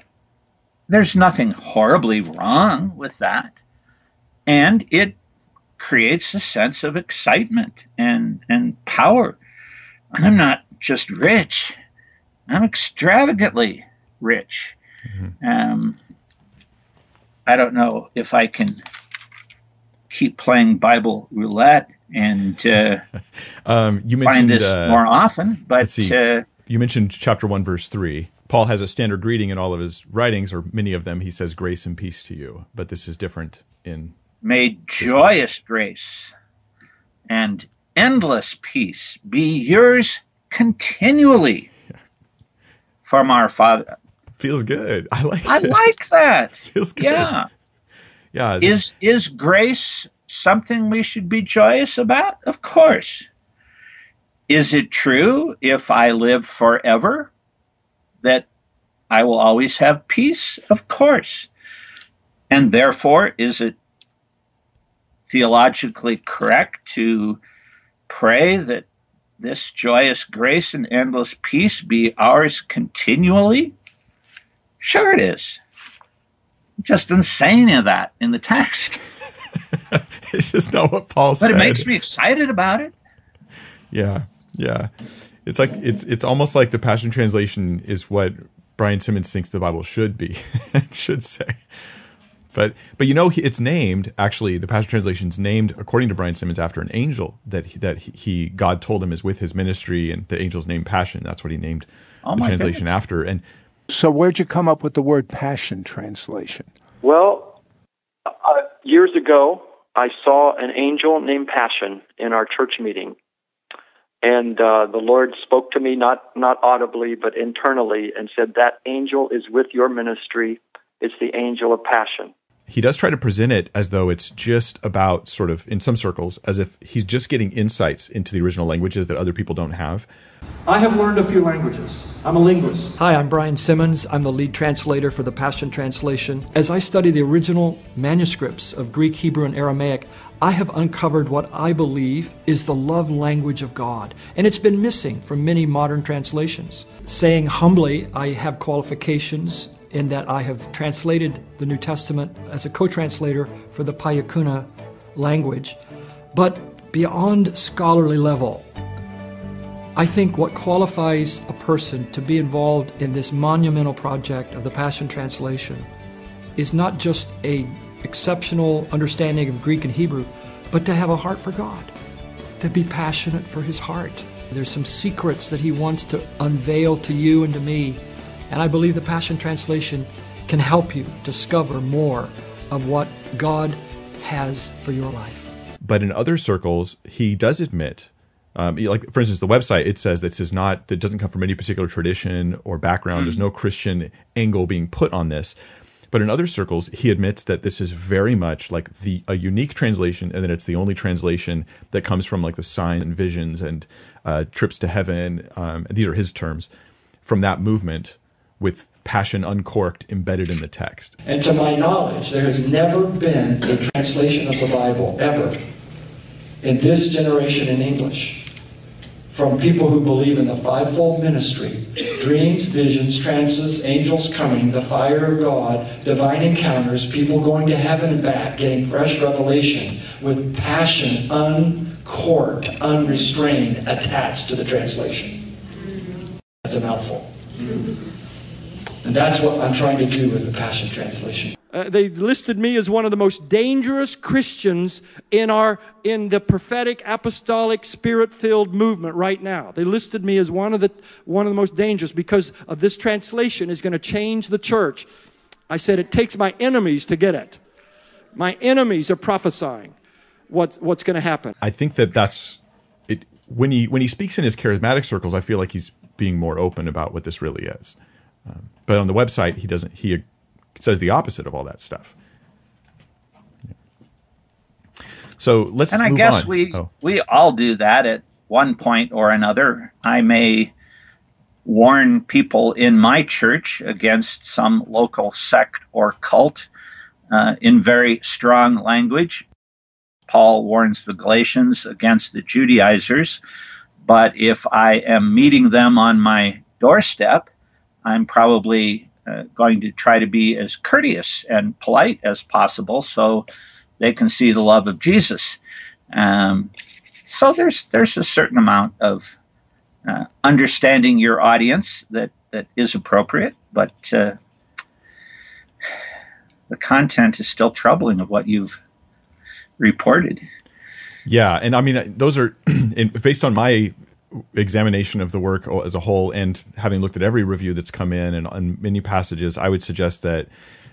there's nothing horribly wrong with that. And it creates a sense of excitement and, and power. I'm not just rich, I'm extravagantly rich. Mm-hmm. Um, I don't know if I can keep playing Bible roulette and uh, um, you find this uh, more often. But uh, you mentioned chapter one, verse three. Paul has a standard greeting in all of his writings, or many of them. He says, "Grace and peace to you," but this is different in. May joyous grace and endless peace be yours continually from our Father. Feels good. I like. I it. like that. Feels good. Yeah. Yeah. Is is grace something we should be joyous about? Of course. Is it true if I live forever that I will always have peace? Of course. And therefore, is it theologically correct to pray that this joyous grace and endless peace be ours continually? Sure, it is. Just doesn't say any of that in the text. it's just not what Paul said. But it makes me excited about it. Yeah, yeah. It's like it's it's almost like the Passion Translation is what Brian Simmons thinks the Bible should be. should say. But but you know it's named actually the Passion Translation is named according to Brian Simmons after an angel that he, that he God told him is with his ministry and the angel's name Passion. That's what he named oh the translation goodness. after. And so where'd you come up with the word Passion Translation? Well, uh, years ago I saw an angel named Passion in our church meeting. And uh, the Lord spoke to me, not, not audibly, but internally, and said, That angel is with your ministry. It's the angel of passion he does try to present it as though it's just about sort of in some circles as if he's just getting insights into the original languages that other people don't have I have learned a few languages. I'm a linguist. Hi, I'm Brian Simmons. I'm the lead translator for the Passion Translation. As I study the original manuscripts of Greek, Hebrew, and Aramaic, I have uncovered what I believe is the love language of God, and it's been missing from many modern translations. Saying humbly, I have qualifications in that I have translated the New Testament as a co translator for the Payakuna language, but beyond scholarly level. I think what qualifies a person to be involved in this monumental project of the Passion Translation is not just a exceptional understanding of Greek and Hebrew, but to have a heart for God, to be passionate for his heart. There's some secrets that he wants to unveil to you and to me and I believe the Passion Translation can help you discover more of what God has for your life. But in other circles, he does admit, um, like for instance, the website it says this is not that doesn't come from any particular tradition or background. Mm. There's no Christian angle being put on this. But in other circles, he admits that this is very much like the a unique translation, and that it's the only translation that comes from like the signs and visions and uh, trips to heaven. Um, and these are his terms from that movement with passion uncorked embedded in the text. And to my knowledge, there has never been a translation of the Bible ever in this generation in English from people who believe in the fivefold ministry dreams, visions, trances, angels coming, the fire of God, divine encounters, people going to heaven and back, getting fresh revelation with passion uncorked, unrestrained, attached to the translation. That's a mouthful. And that's what I'm trying to do with the Passion Translation. Uh, they listed me as one of the most dangerous Christians in our in the prophetic apostolic spirit filled movement right now. They listed me as one of the one of the most dangerous because of this translation is going to change the church. I said it takes my enemies to get it. My enemies are prophesying what's what's going to happen. I think that that's it when he when he speaks in his charismatic circles. I feel like he's being more open about what this really is. Um, but on the website, he doesn't. He says the opposite of all that stuff. So let's. And I guess on. we oh. we all do that at one point or another. I may warn people in my church against some local sect or cult uh, in very strong language. Paul warns the Galatians against the Judaizers. But if I am meeting them on my doorstep I'm probably uh, going to try to be as courteous and polite as possible so they can see the love of Jesus. Um, so there's there's a certain amount of uh, understanding your audience that that is appropriate, but uh, the content is still troubling of what you've reported. Yeah, and I mean those are based on my examination of the work as a whole, and having looked at every review that's come in and on many passages, I would suggest that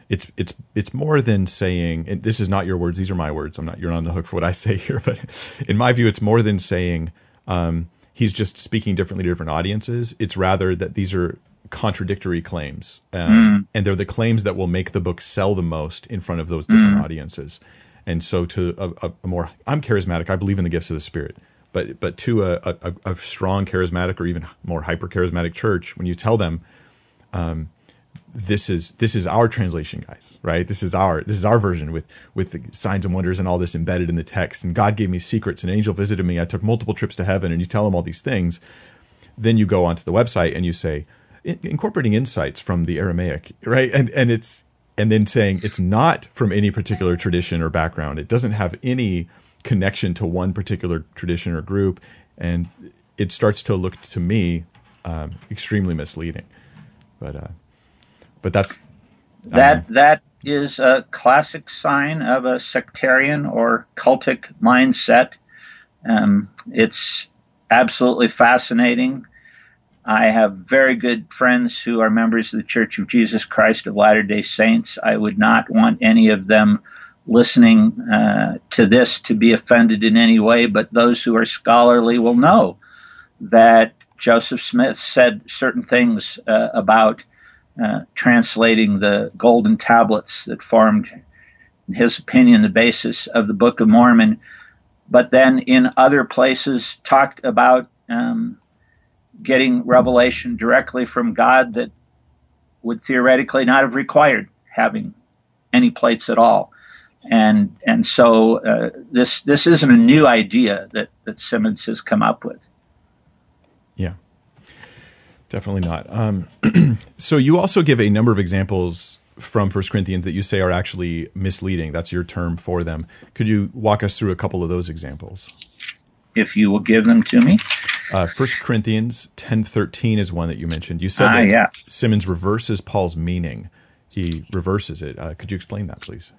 it's it's it's more than saying this is not your words; these are my words. I'm not you're not on the hook for what I say here, but in my view, it's more than saying um, he's just speaking differently to different audiences. It's rather that these are contradictory claims, um, mm. and they're the claims that will make the book sell the most in front of those different mm. audiences. And so, to a, a, more, I'm charismatic. I believe in the gifts of the Spirit, but but to a, a, a strong charismatic or even more hyper charismatic church, when you tell them, um, this is this is our translation, guys, right? This is our this is our version with with the signs and wonders and all this embedded in the text. And God gave me secrets. And an angel visited me. I took multiple trips to heaven, and you tell them all these things. Then you go onto the website and you say, incorporating insights from the Aramaic, right? And and it's and then saying it's not from any particular tradition or background. It doesn't have any connection to one particular tradition or group, and it starts to look to me um, extremely misleading. But uh, but that's that um, that is a classic sign of a sectarian or cultic mindset. Um, it's absolutely fascinating. I have very good friends who are members of the Church of Jesus Christ of Latter day Saints. I would not want any of them listening uh, to this to be offended in any way, but those who are scholarly will know that Joseph Smith said certain things uh, about uh, translating the golden tablets that formed, in his opinion, the basis of the Book of Mormon, but then in other places talked about um, getting revelation directly from God that would theoretically not have required having any plates at all. And and so uh, this this isn't a new idea that that Simmons has come up with. Yeah, definitely not. Um, so you also give a number of examples from First Corinthians that you say are actually misleading. That's your term for them. Could you walk us through a couple of those examples? If you will give them to me. Uh, First Corinthians ten thirteen is one that you mentioned. You said ah, that yeah. Simmons reverses Paul's meaning. He reverses it. Uh, could you explain that, please?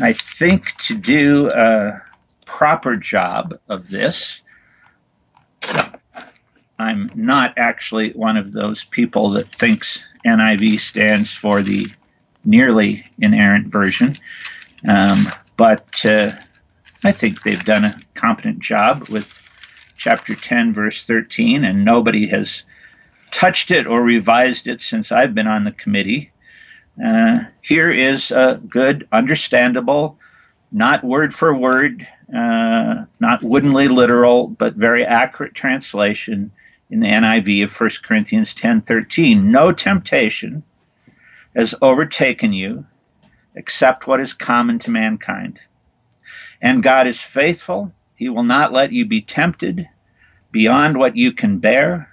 I think to do a proper job of this, I'm not actually one of those people that thinks NIV stands for the nearly inerrant version, um, but uh, I think they've done a competent job with chapter 10, verse 13, and nobody has touched it or revised it since I've been on the committee. Uh, here is a good, understandable, not word for word, uh, not woodenly literal, but very accurate translation in the NIV of 1 Corinthians 10:13. No temptation has overtaken you except what is common to mankind. And God is faithful he will not let you be tempted beyond what you can bear.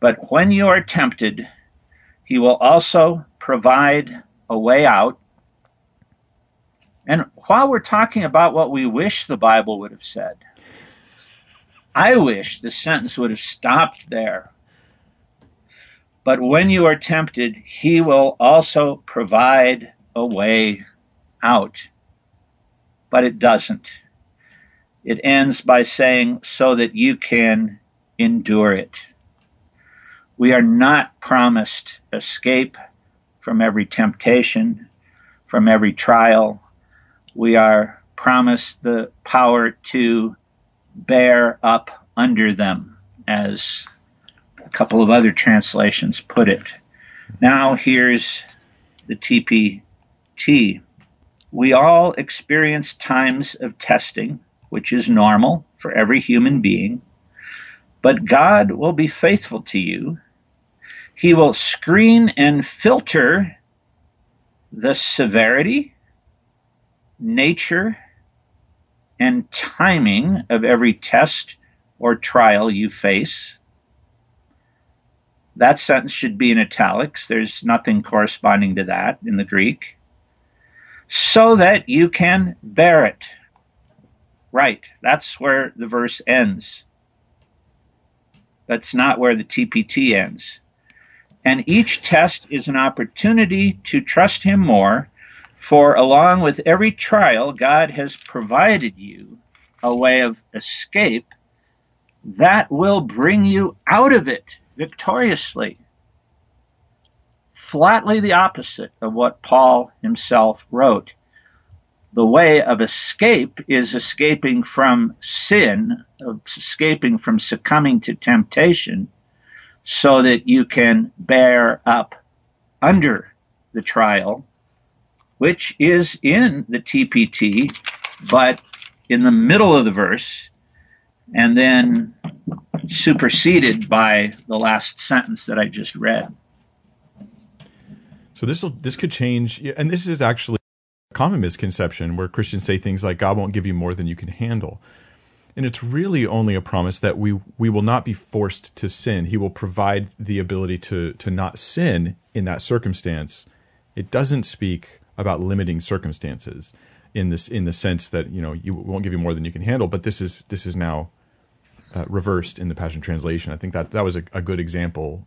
But when you are tempted, He will also provide a way out. And while we're talking about what we wish the Bible would have said, I wish the sentence would have stopped there. But when you are tempted, He will also provide a way out. But it doesn't. It ends by saying, so that you can endure it. We are not promised escape from every temptation, from every trial. We are promised the power to bear up under them, as a couple of other translations put it. Now, here's the TPT. We all experience times of testing which is normal for every human being. But God will be faithful to you. He will screen and filter the severity, nature, and timing of every test or trial you face. That sentence should be in italics. There's nothing corresponding to that in the Greek. So that you can bear it. Right. That's where the verse ends. That's not where the TPT ends. And each test is an opportunity to trust Him more, for along with every trial, God has provided you a way of escape that will bring you out of it victoriously. Flatly the opposite of what Paul himself wrote. The way of escape is escaping from sin, of escaping from succumbing to temptation, so that you can bear up under the trial, which is in the TPT, but in the middle of the verse, and then superseded by the last sentence that I just read. So this will this could change, and this is actually a common misconception where Christians say things like God won't give you more than you can handle. And it's really only a promise that we we will not be forced to sin. He will provide the ability to to not sin in that circumstance. It doesn't speak about limiting circumstances in this in the sense that you know you won't give you more than you can handle. But this is this is now uh, reversed in the Passion Translation. I think that that was a, a good example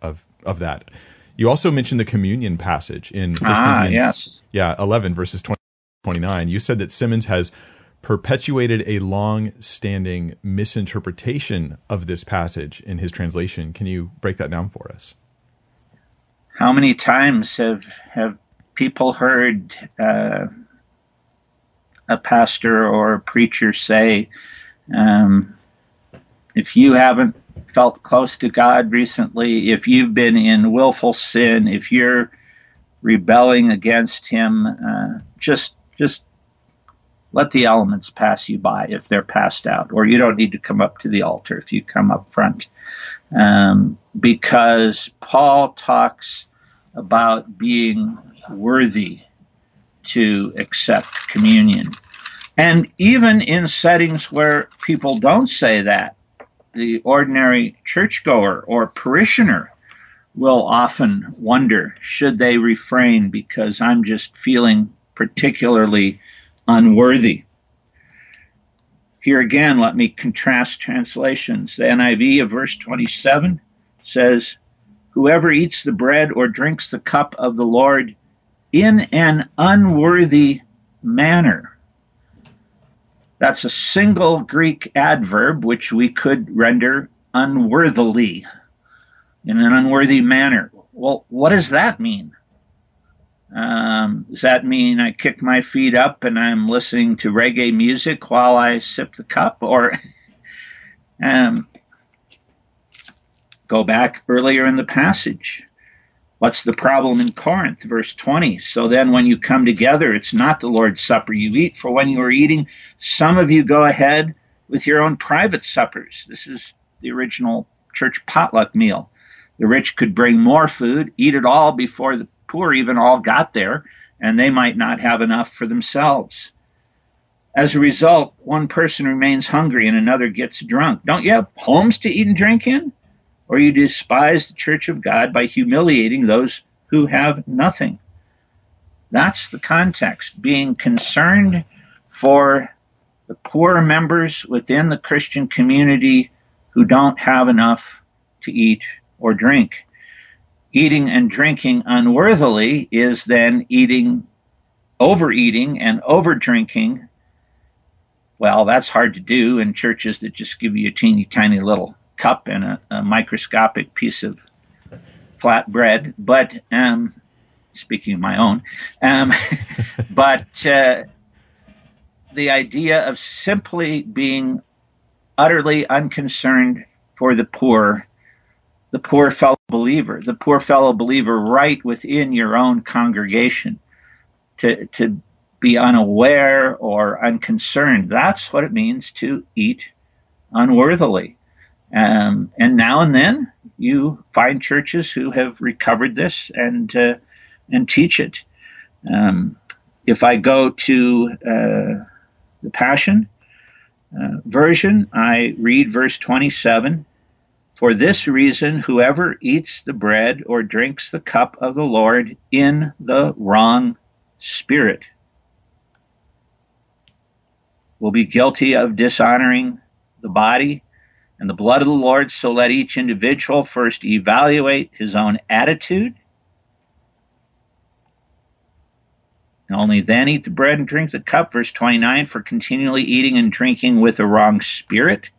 of of that. You also mentioned the communion passage in 1 ah, Corinthians, yes. yeah, 11 verses 20, 29. You said that Simmons has perpetuated a long-standing misinterpretation of this passage in his translation. Can you break that down for us? How many times have have people heard uh, a pastor or a preacher say, um, "If you haven't felt close to God recently, if you've been in willful sin, if you're rebelling against Him, uh, just just let the elements pass you by if they're passed out, or you don't need to come up to the altar if you come up front. Um, because Paul talks about being worthy to accept communion. And even in settings where people don't say that, the ordinary churchgoer or parishioner will often wonder should they refrain because I'm just feeling particularly unworthy. Here again, let me contrast translations. The NIV of verse 27 says, Whoever eats the bread or drinks the cup of the Lord in an unworthy manner. That's a single Greek adverb which we could render unworthily, in an unworthy manner. Well, what does that mean? Um, does that mean I kick my feet up and I'm listening to reggae music while I sip the cup? Or um, go back earlier in the passage. What's the problem in Corinth? Verse 20. So then, when you come together, it's not the Lord's Supper you eat, for when you are eating, some of you go ahead with your own private suppers. This is the original church potluck meal. The rich could bring more food, eat it all before the poor even all got there, and they might not have enough for themselves. As a result, one person remains hungry and another gets drunk. Don't you have homes to eat and drink in? Or you despise the church of God by humiliating those who have nothing. That's the context. Being concerned for the poor members within the Christian community who don't have enough to eat or drink eating and drinking unworthily is then eating, overeating, and over drinking. Well, that's hard to do in churches that just give you a teeny tiny little cup and a, a microscopic piece of flat bread. But um, speaking of my own, um, but uh, the idea of simply being utterly unconcerned for the poor the poor fellow believer, the poor fellow believer right within your own congregation, to, to be unaware or unconcerned. That's what it means to eat unworthily. Um, and now and then you find churches who have recovered this and uh, and teach it. Um, if I go to uh, the Passion uh, version, I read verse 27 for this reason, whoever eats the bread or drinks the cup of the Lord in the wrong spirit will be guilty of dishonoring the body and the blood of the Lord, so let each individual first evaluate his own attitude. And only then eat the bread and drink the cup. Verse 29 for continually eating and drinking with a wrong spirit.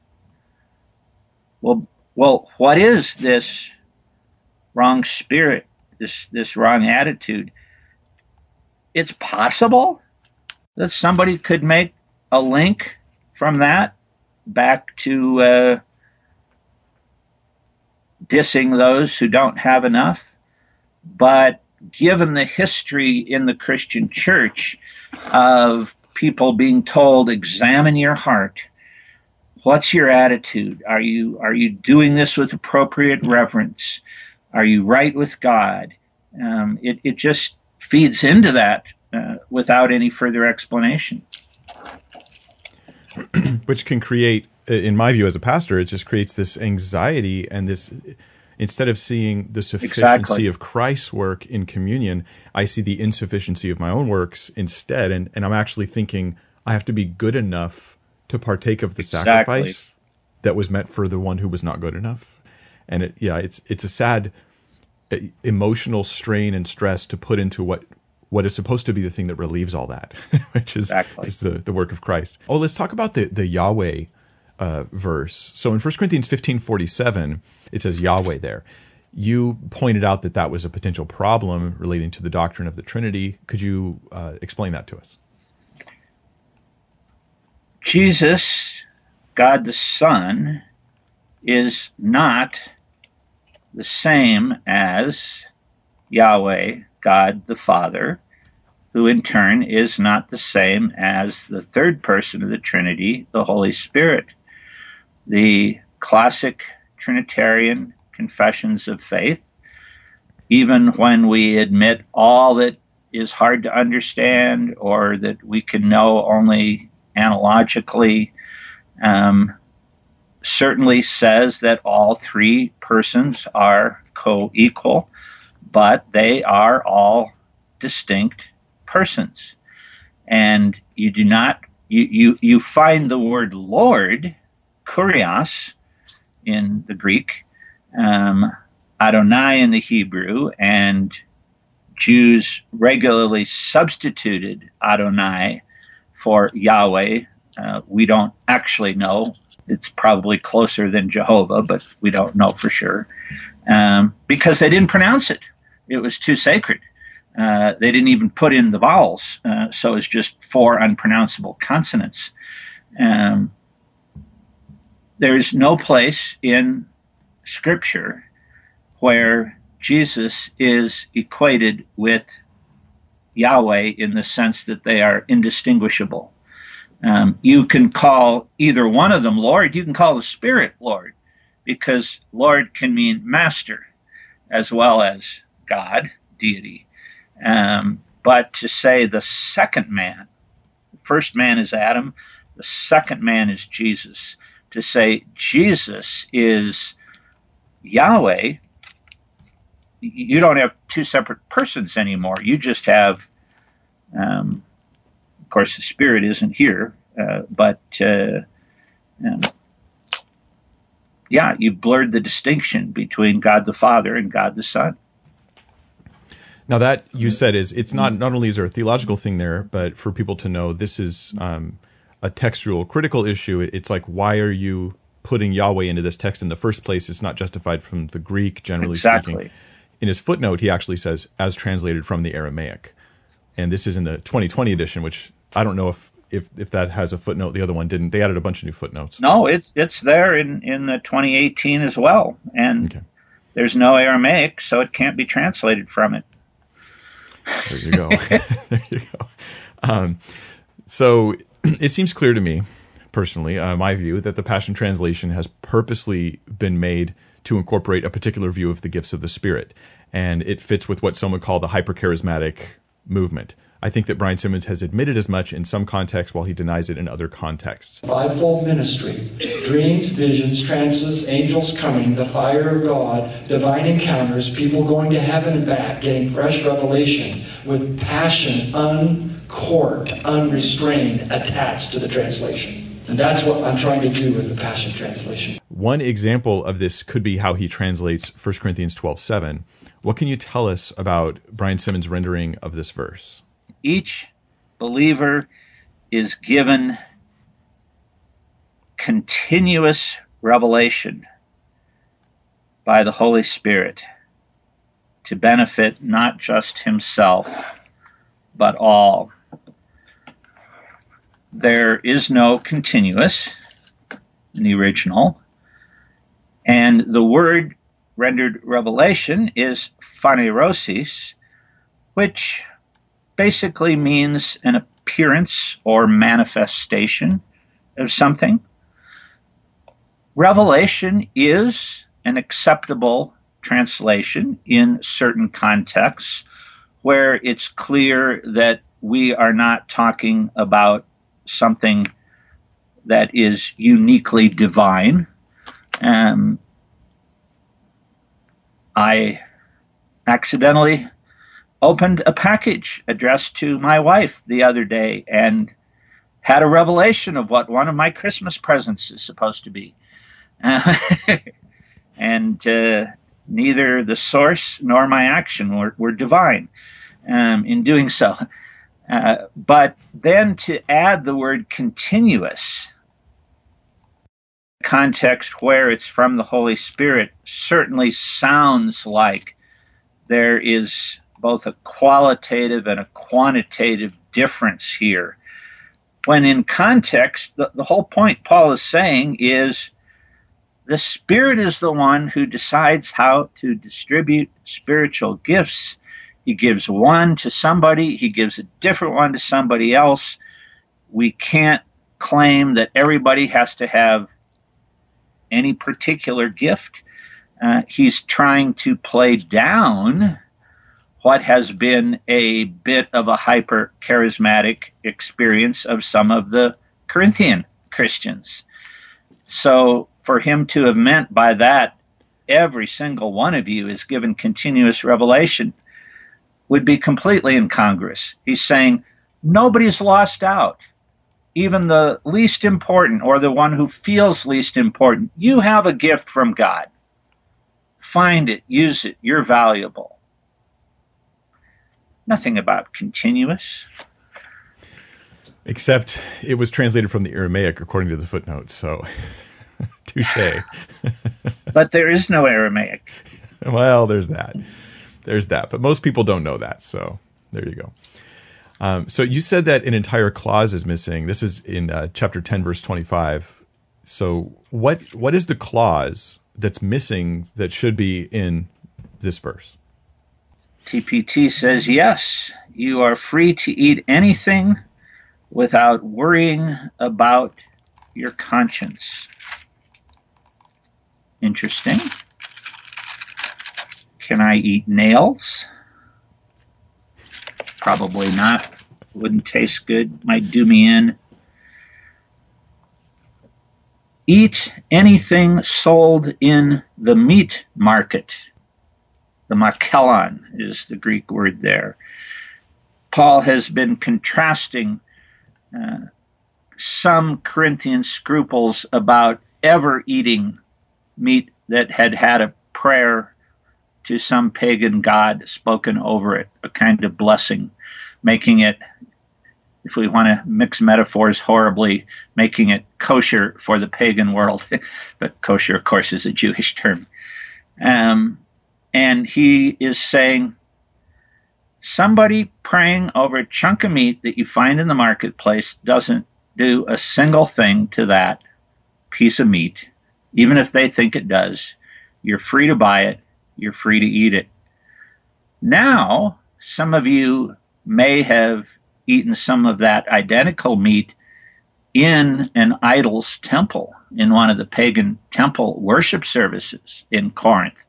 Well, well, what is this wrong spirit, this, this wrong attitude? It's possible that somebody could make a link from that back to uh, dissing those who don't have enough. But given the history in the Christian church of people being told, examine your heart. What's your attitude? Are you are you doing this with appropriate reverence? Are you right with God? Um, it it just feeds into that uh, without any further explanation. Which can create, in my view as a pastor, it just creates this anxiety and this. Instead of seeing the sufficiency Exactly. of Christ's work in communion, I see the insufficiency of my own works instead, and and I'm actually thinking I have to be good enough to partake of the Exactly. sacrifice that was meant for the one who was not good enough. And it, yeah, it's it's a sad emotional strain and stress to put into what what is supposed to be the thing that relieves all that, which is Exactly. is the the work of Christ. Oh, let's talk about the the Yahweh uh, verse. So in 1 Corinthians 15:47, it says Yahweh there. You pointed out that that was a potential problem relating to the doctrine of the Trinity. Could you uh, explain that to us? Jesus, God the Son, is not the same as Yahweh, God the Father, who in turn is not the same as the third person of the Trinity, the Holy Spirit. The classic Trinitarian confessions of faith, even when we admit all that is hard to understand or that we can know only analogically, um, certainly says that all three persons are co equal, but they are all distinct persons. And you do not, you, you, you find the word Lord, kurios, in the Greek, um, Adonai in the Hebrew, and Jews regularly substituted Adonai for Yahweh. Uh, we don't actually know. It's probably closer than Jehovah, but we don't know for sure um, because they didn't pronounce it. It was too sacred. Uh, they didn't even put in the vowels, uh, so it's just four unpronounceable consonants. Um, there's no place in Scripture where Jesus is equated with Yahweh in the sense that they are indistinguishable. Um, you can call either one of them Lord, you can call the Spirit Lord, because Lord can mean master as well as God, deity. Um, but to say the second man, the first man is Adam, the second man is Jesus. To say Jesus is Yahweh, you don't have two separate persons anymore. You just have, um, of course, the Spirit isn't here, uh, but uh, um, yeah, you've blurred the distinction between God the Father and God the Son. Now that you said is it's not not only is there a theological thing there, but for people to know this is um, a textual critical issue. It's like why are you putting Yahweh into this text in the first place? It's not justified from the Greek, generally Exactly. speaking. In his footnote, he actually says as translated from the Aramaic, and this is in the 2020 edition, which I don't know if if if that has a footnote. The other one didn't. They added a bunch of new footnotes. No, it's it's there in in the 2018 as well, and Okay. there's no Aramaic, so it can't be translated from it. There you go. there you go. Um, so it seems clear to me, personally, uh, my view, that the Passion Translation has purposely been made to incorporate a particular view of the gifts of the Spirit, and it fits with what some would call the hypercharismatic movement. I think that Brian Simmons has admitted as much in some contexts while he denies it in other contexts. Fivefold ministry dreams, visions, trances, angels coming, the fire of God, divine encounters, people going to heaven and back, getting fresh revelation with passion uncorked, unrestrained, attached to the translation. And that's what I'm trying to do with the Passion Translation. One example of this could be how he translates 1 Corinthians 12 7. What can you tell us about Brian Simmons' rendering of this verse? Each believer is given continuous revelation by the Holy Spirit to benefit not just himself, but all. There is no continuous in the original, and the word rendered revelation is phanerosis, which basically means an appearance or manifestation of something. Revelation is an acceptable translation in certain contexts where it's clear that we are not talking about something that is uniquely divine. Um, I accidentally opened a package addressed to my wife the other day and had a revelation of what one of my Christmas presents is supposed to be. and uh, neither the source nor my action were, were divine um, in doing so. Uh, but then to add the word continuous, context where it's from the Holy Spirit certainly sounds like there is both a qualitative and a quantitative difference here. When in context, the, the whole point Paul is saying is the Spirit is the one who decides how to distribute spiritual gifts. He gives one to somebody, he gives a different one to somebody else. We can't claim that everybody has to have any particular gift. Uh, he's trying to play down what has been a bit of a hyper charismatic experience of some of the Corinthian Christians. So, for him to have meant by that, every single one of you is given continuous revelation, would be completely incongruous. He's saying nobody's lost out even the least important or the one who feels least important, you have a gift from God. Find it, use it, you're valuable. Nothing about continuous. Except it was translated from the Aramaic according to the footnotes, so touche. but there is no Aramaic. well, there's that. There's that. But most people don't know that, so there you go. Um, so you said that an entire clause is missing. This is in uh, chapter 10, verse 25. So what what is the clause that's missing that should be in this verse? TPT says, yes, you are free to eat anything without worrying about your conscience. Interesting. Can I eat nails? Probably not. Wouldn't taste good. Might do me in. Eat anything sold in the meat market. The makellon is the Greek word there. Paul has been contrasting uh, some Corinthian scruples about ever eating meat that had had a prayer to some pagan god spoken over it, a kind of blessing, making it, if we want to mix metaphors horribly, making it kosher for the pagan world. but kosher, of course, is a Jewish term. Um, and he is saying, somebody praying over a chunk of meat that you find in the marketplace doesn't do a single thing to that piece of meat, even if they think it does. You're free to buy it you're free to eat it. Now, some of you may have eaten some of that identical meat in an idol's temple, in one of the pagan temple worship services in Corinth.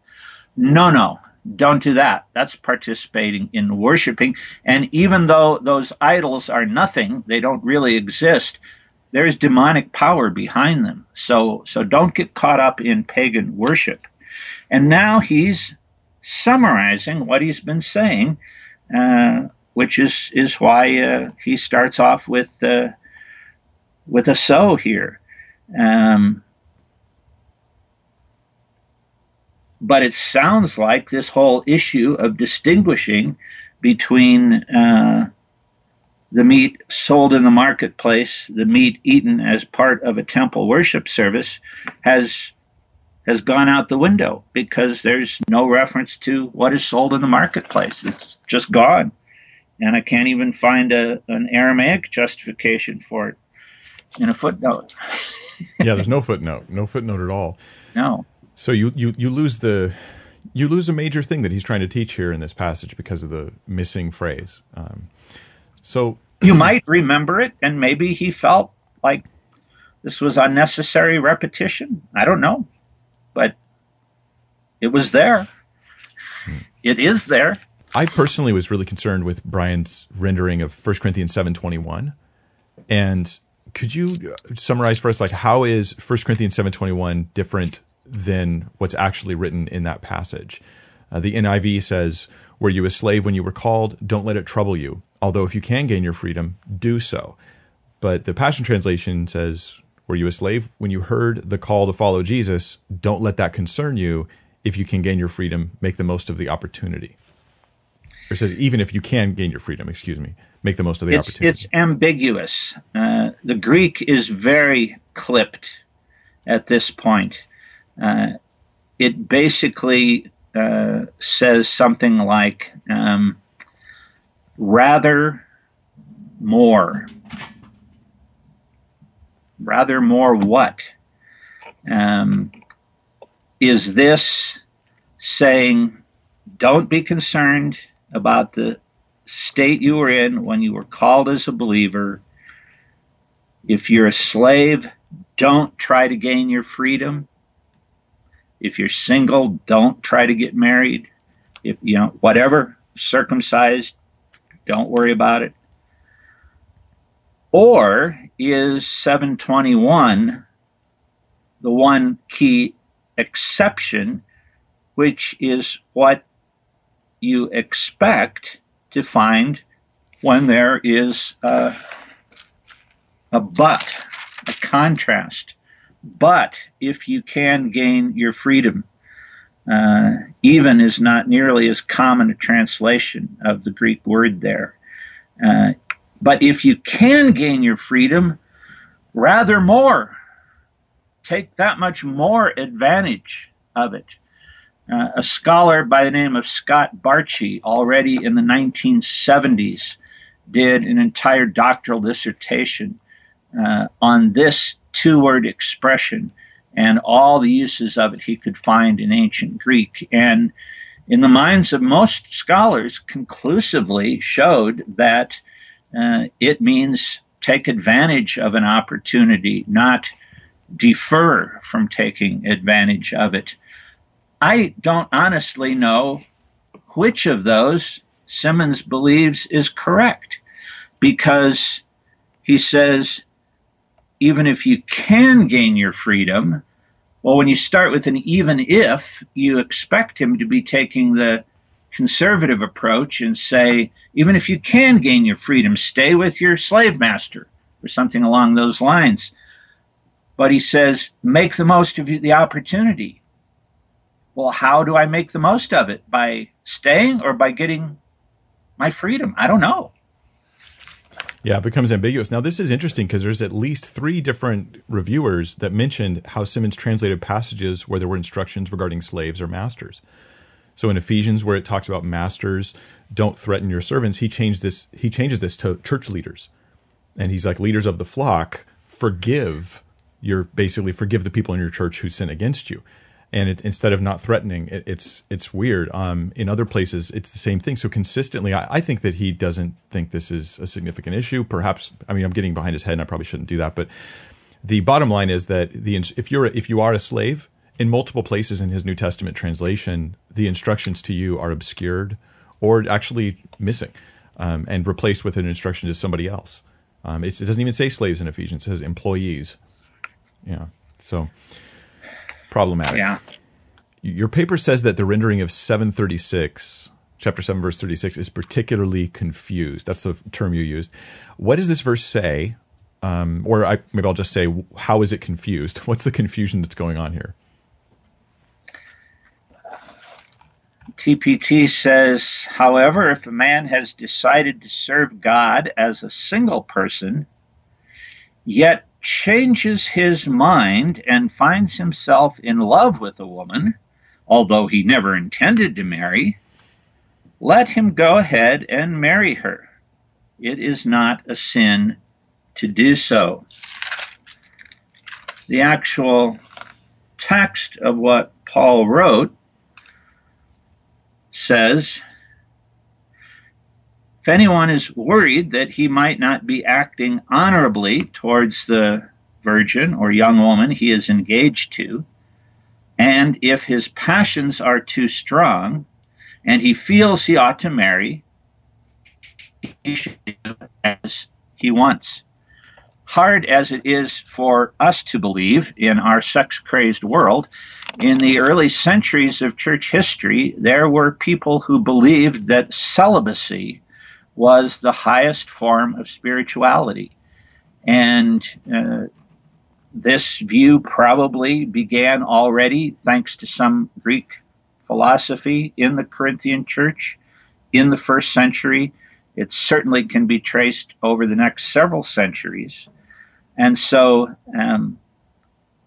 No, no, don't do that. That's participating in worshiping. And even though those idols are nothing, they don't really exist, there's demonic power behind them. So, so don't get caught up in pagan worship. And now he's summarizing what he's been saying, uh, which is, is why uh, he starts off with uh, with a so here. Um, but it sounds like this whole issue of distinguishing between uh, the meat sold in the marketplace, the meat eaten as part of a temple worship service, has has gone out the window because there's no reference to what is sold in the marketplace. It's just gone, and I can't even find a, an Aramaic justification for it in a footnote. yeah, there's no footnote, no footnote at all. No. So you, you, you lose the you lose a major thing that he's trying to teach here in this passage because of the missing phrase. Um, so you might remember it, and maybe he felt like this was unnecessary repetition. I don't know, but it was there. It is there. I personally was really concerned with Brian's rendering of 1 Corinthians 7:21. And could you summarize for us like how is 1 Corinthians 7:21 different than what's actually written in that passage. Uh, the NIV says, Were you a slave when you were called? Don't let it trouble you. Although if you can gain your freedom, do so. But the Passion Translation says, Were you a slave when you heard the call to follow Jesus? Don't let that concern you. If you can gain your freedom, make the most of the opportunity. Or says, Even if you can gain your freedom, excuse me, make the most of the it's, opportunity. It's ambiguous. Uh, the Greek is very clipped at this point. Uh, it basically uh, says something like um, rather more. Rather more what? Um, is this saying, don't be concerned about the state you were in when you were called as a believer? If you're a slave, don't try to gain your freedom. If you're single, don't try to get married. If you know whatever circumcised, don't worry about it. Or is 721 the one key exception, which is what you expect to find when there is a, a but, a contrast. But if you can gain your freedom, uh, even is not nearly as common a translation of the Greek word there. Uh, but if you can gain your freedom, rather more. Take that much more advantage of it. Uh, a scholar by the name of Scott Bartchy, already in the 1970s, did an entire doctoral dissertation uh, on this two word expression and all the uses of it he could find in ancient Greek. And in the minds of most scholars, conclusively showed that uh, it means take advantage of an opportunity, not defer from taking advantage of it. I don't honestly know which of those Simmons believes is correct because he says even if you can gain your freedom, well, when you start with an even if, you expect him to be taking the conservative approach and say, even if you can gain your freedom, stay with your slave master or something along those lines. But he says, make the most of the opportunity. Well, how do I make the most of it? By staying or by getting my freedom? I don't know. Yeah, it becomes ambiguous. Now, this is interesting because there's at least three different reviewers that mentioned how Simmons translated passages where there were instructions regarding slaves or masters. So in Ephesians, where it talks about masters, don't threaten your servants, he changed this. He changes this to church leaders, and he's like leaders of the flock, forgive your basically forgive the people in your church who sin against you and it, instead of not threatening, it, it's it's weird. Um, in other places, it's the same thing. So consistently, I, I, think that he doesn't think this is a significant issue. Perhaps, I mean, I'm getting behind his head, and I probably shouldn't do that. But the bottom line is that the if you're if you are a slave in multiple places in his New Testament translation, the instructions to you are obscured or actually missing, um, and replaced with an instruction to somebody else. Um, it doesn't even say slaves in Ephesians; it says employees. Yeah, so problematic. Yeah. Your paper says that the rendering of 736, chapter 7, verse 36, is particularly confused. That's the term you used. What does this verse say? Um, or I, maybe I'll just say, how is it confused? What's the confusion that's going on here? TPT says, however, if a man has decided to serve God as a single person, yet changes his mind and finds himself in love with a woman, although he never intended to marry, let him go ahead and marry her. It is not a sin to do so. The actual text of what Paul wrote says if anyone is worried that he might not be acting honorably towards the virgin or young woman he is engaged to, and if his passions are too strong and he feels he ought to marry, he should do as he wants. Hard as it is for us to believe in our sex crazed world, in the early centuries of church history, there were people who believed that celibacy was the highest form of spirituality. And uh, this view probably began already thanks to some Greek philosophy in the Corinthian church in the first century. It certainly can be traced over the next several centuries. And so um,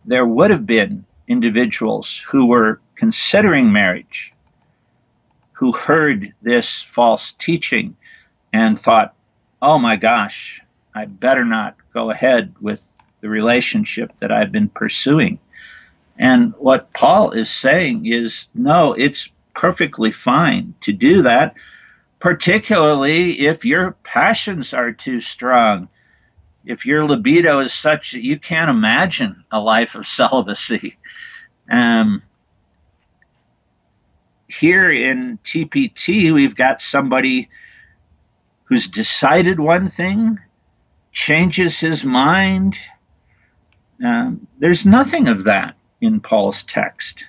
there would have been individuals who were considering marriage who heard this false teaching and thought, oh my gosh, I better not go ahead with the relationship that I've been pursuing. And what Paul is saying is, no, it's perfectly fine to do that, particularly if your passions are too strong. If your libido is such that you can't imagine a life of celibacy. Um, here in TPT, we've got somebody who's decided one thing, changes his mind. Um, there's nothing of that in Paul's text.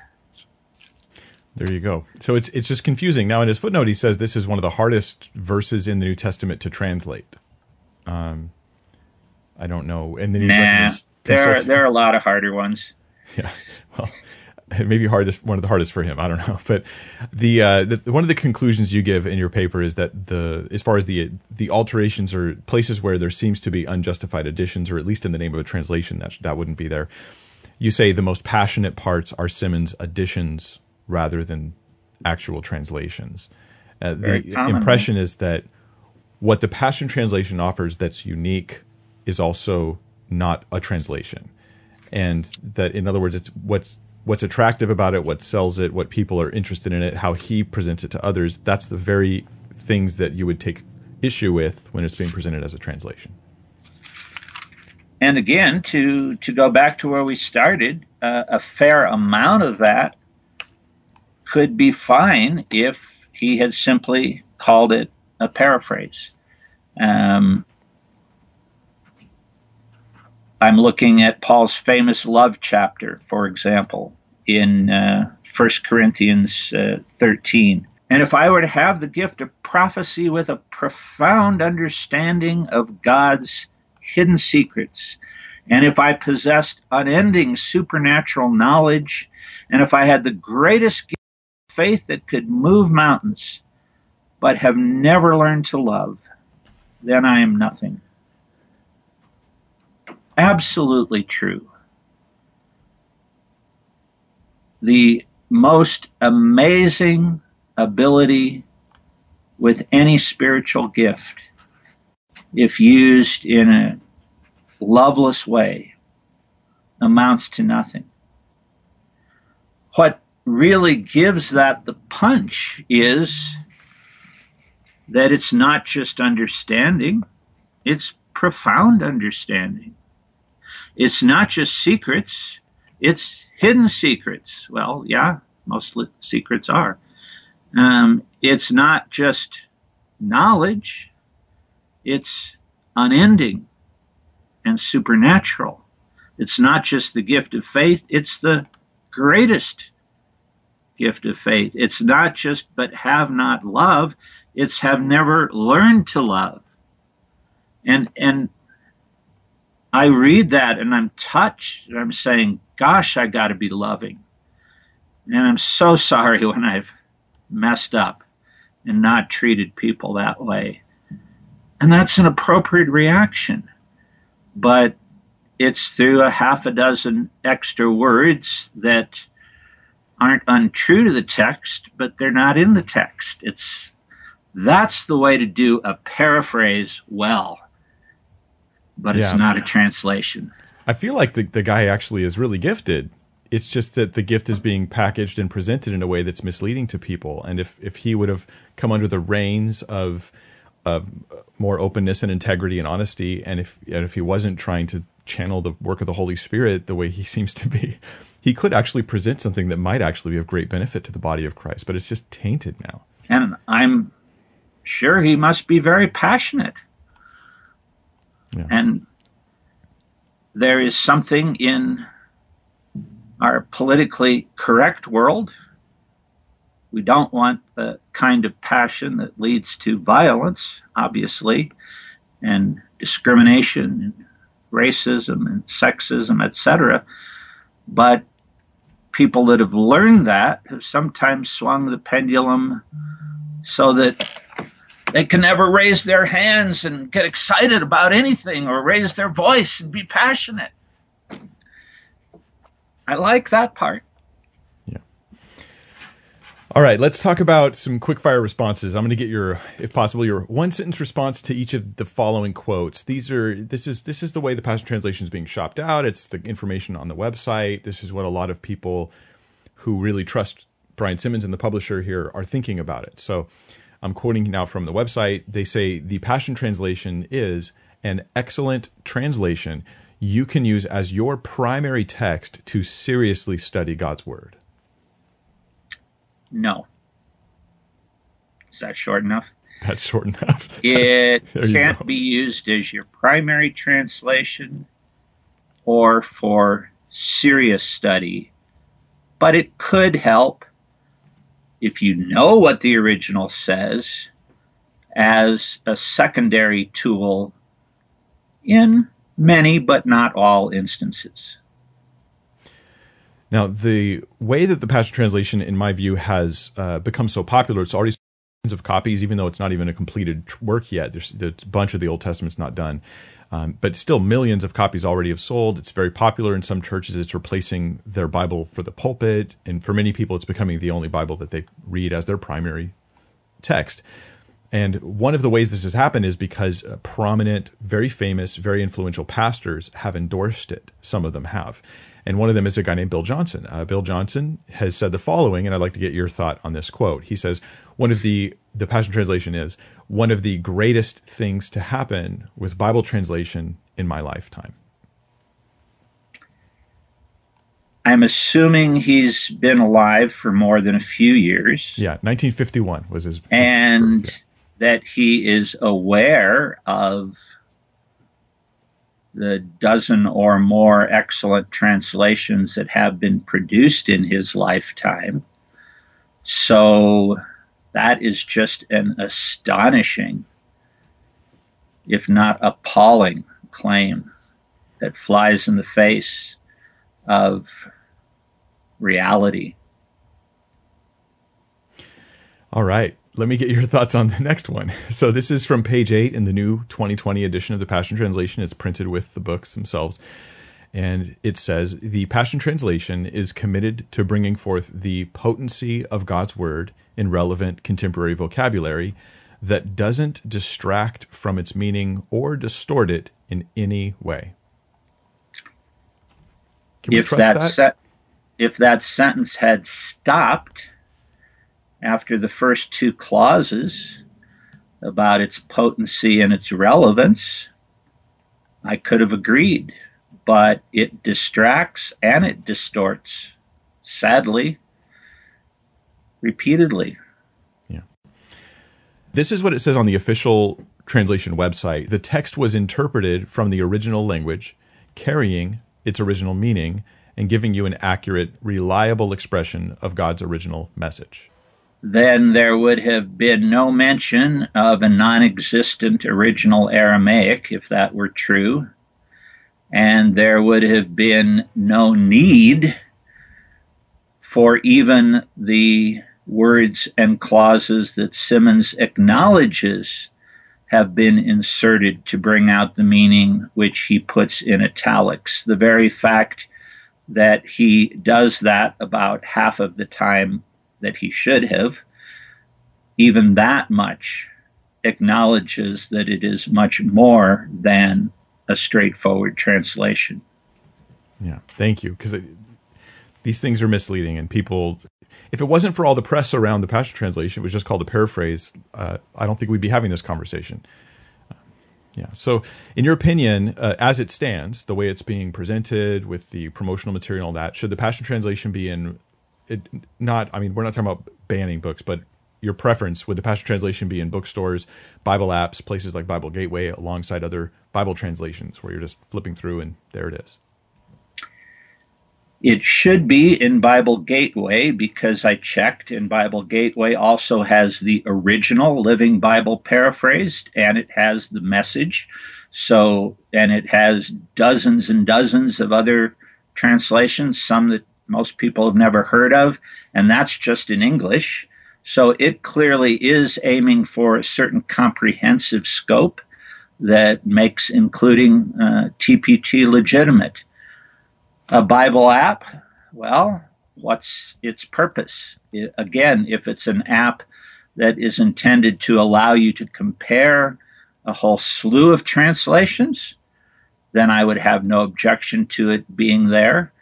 There you go. So it's it's just confusing. Now in his footnote, he says this is one of the hardest verses in the New Testament to translate. Um, I don't know. And then he nah, there are, there are a lot of harder ones. Yeah. Well, maybe hardest one of the hardest for him. I don't know, but the, uh, the one of the conclusions you give in your paper is that the as far as the the alterations or places where there seems to be unjustified additions, or at least in the name of a translation, that that wouldn't be there. You say the most passionate parts are Simmons' additions rather than actual translations. Uh, the impression is that what the Passion Translation offers that's unique is also not a translation, and that in other words, it's what's what's attractive about it, what sells it, what people are interested in it, how he presents it to others. That's the very things that you would take issue with when it's being presented as a translation. And again, to to go back to where we started, uh, a fair amount of that could be fine if he had simply called it a paraphrase. Um, I'm looking at Paul's famous love chapter, for example, in uh, 1 Corinthians uh, 13. And if I were to have the gift of prophecy with a profound understanding of God's hidden secrets, and if I possessed unending supernatural knowledge, and if I had the greatest gift of faith that could move mountains, but have never learned to love, then I am nothing absolutely true. The most amazing ability with any spiritual gift, if used in a loveless way, amounts to nothing. What really gives that the punch is that it's not just understanding, it's profound understanding. It's not just secrets, it's hidden secrets. Well, yeah, most secrets are. Um, it's not just knowledge, it's unending and supernatural. It's not just the gift of faith, it's the greatest gift of faith. It's not just but have not love, it's have never learned to love. And and I read that and I'm touched. I'm saying, gosh, I got to be loving. And I'm so sorry when I've messed up and not treated people that way. And that's an appropriate reaction. But it's through a half a dozen extra words that aren't untrue to the text, but they're not in the text. It's that's the way to do a paraphrase well, but yeah. it's not a translation. I feel like the, the guy actually is really gifted. It's just that the gift is being packaged and presented in a way that's misleading to people. And if, if he would have come under the reins of, of more openness and integrity and honesty, and if, and if he wasn't trying to channel the work of the Holy Spirit the way he seems to be, he could actually present something that might actually be of great benefit to the body of Christ, but it's just tainted now. And I'm sure he must be very passionate. Yeah. And there is something in our politically correct world. We don't want the kind of passion that leads to violence, obviously, and discrimination, and racism, and sexism, etc. But people that have learned that have sometimes swung the pendulum so that they can never raise their hands and get excited about anything or raise their voice and be passionate. I like that part. Yeah. All right, let's talk about some quick fire responses. I'm going to get your if possible your one sentence response to each of the following quotes. These are this is this is the way the Passion Translation is being shopped out. It's the information on the website. This is what a lot of people who really trust Brian Simmons and the publisher here are thinking about it. So, I'm quoting now from the website. They say the Passion Translation is an excellent translation you can use as your primary text to seriously study God's Word. No. Is that short enough? That's short enough. it can't be used as your primary translation or for serious study, but it could help if you know what the original says, as a secondary tool in many but not all instances. Now, the way that the Passion Translation, in my view, has uh, become so popular, it's already of copies, even though it's not even a completed work yet. There's, there's a bunch of the Old Testament's not done. Um, but still, millions of copies already have sold. It's very popular in some churches. It's replacing their Bible for the pulpit. And for many people, it's becoming the only Bible that they read as their primary text. And one of the ways this has happened is because uh, prominent, very famous, very influential pastors have endorsed it. Some of them have. And one of them is a guy named Bill Johnson. Uh, Bill Johnson has said the following, and I'd like to get your thought on this quote. He says, one of the, the Passion Translation is, one of the greatest things to happen with Bible translation in my lifetime. I'm assuming he's been alive for more than a few years. Yeah, 1951 was his. And birth, yeah. that he is aware of the dozen or more excellent translations that have been produced in his lifetime. So that is just an astonishing, if not appalling, claim that flies in the face of reality. All right let me get your thoughts on the next one. So this is from page eight in the new 2020 edition of the Passion Translation. It's printed with the books themselves. And it says the Passion Translation is committed to bringing forth the potency of God's word in relevant contemporary vocabulary that doesn't distract from its meaning or distort it in any way. Can if that, that? Se- if that sentence had stopped after the first two clauses about its potency and its relevance, I could have agreed. But it distracts and it distorts, sadly, repeatedly. Yeah. This is what it says on the official translation website. The text was interpreted from the original language, carrying its original meaning and giving you an accurate, reliable expression of God's original message then there would have been no mention of a non existent original Aramaic, if that were true. And there would have been no need for even the words and clauses that Simmons acknowledges have been inserted to bring out the meaning which he puts in italics. The very fact that he does that about half of the time that he should have, even that much acknowledges that it is much more than a straightforward translation. Yeah, thank you. Because these things are misleading, and people, if it wasn't for all the press around the Passion Translation, it was just called a paraphrase, uh, I don't think we'd be having this conversation. Uh, yeah. So, in your opinion, uh, as it stands, the way it's being presented with the promotional material and that, should the Passion Translation be in? It, not, I mean, we're not talking about banning books, but your preference would the Passion Translation be in bookstores, Bible apps, places like Bible Gateway, alongside other Bible translations where you're just flipping through and there it is? It should be in Bible Gateway because I checked, and Bible Gateway also has the original Living Bible paraphrased, and it has the message. So, and it has dozens and dozens of other translations, some that most people have never heard of, and that's just in English. So it clearly is aiming for a certain comprehensive scope that makes including uh, TPT legitimate. A Bible app, well, what's its purpose? It, again, if it's an app that is intended to allow you to compare a whole slew of translations, then I would have no objection to it being there.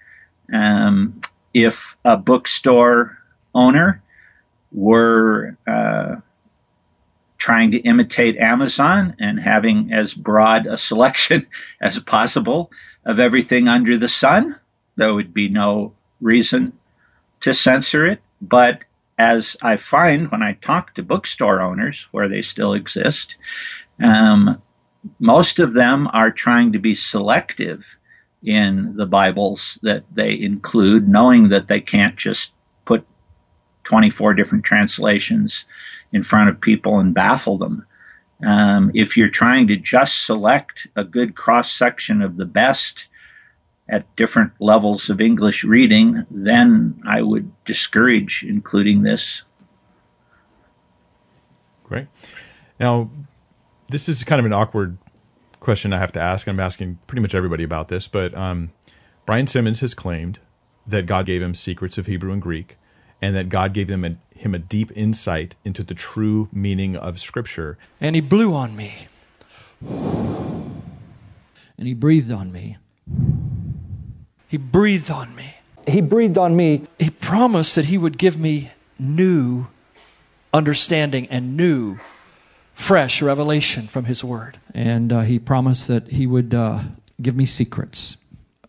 Um, if a bookstore owner were uh, trying to imitate Amazon and having as broad a selection as possible of everything under the sun. There would be no reason to censor it. But as I find when I talk to bookstore owners, where they still exist, um, most of them are trying to be selective in the Bibles that they include, knowing that they can't just 24 different translations in front of people and baffle them. Um, if you're trying to just select a good cross section of the best at different levels of English reading, then I would discourage including this. Great. Now, this is kind of an awkward question I have to ask. I'm asking pretty much everybody about this, but um, Brian Simmons has claimed that God gave him secrets of Hebrew and Greek and that God gave them a, him a deep insight into the true meaning of Scripture. And he blew on me. And he breathed on me. He breathed on me. He breathed on me. He promised that he would give me new understanding and new, fresh revelation from his word. And uh, he promised that he would uh, give me secrets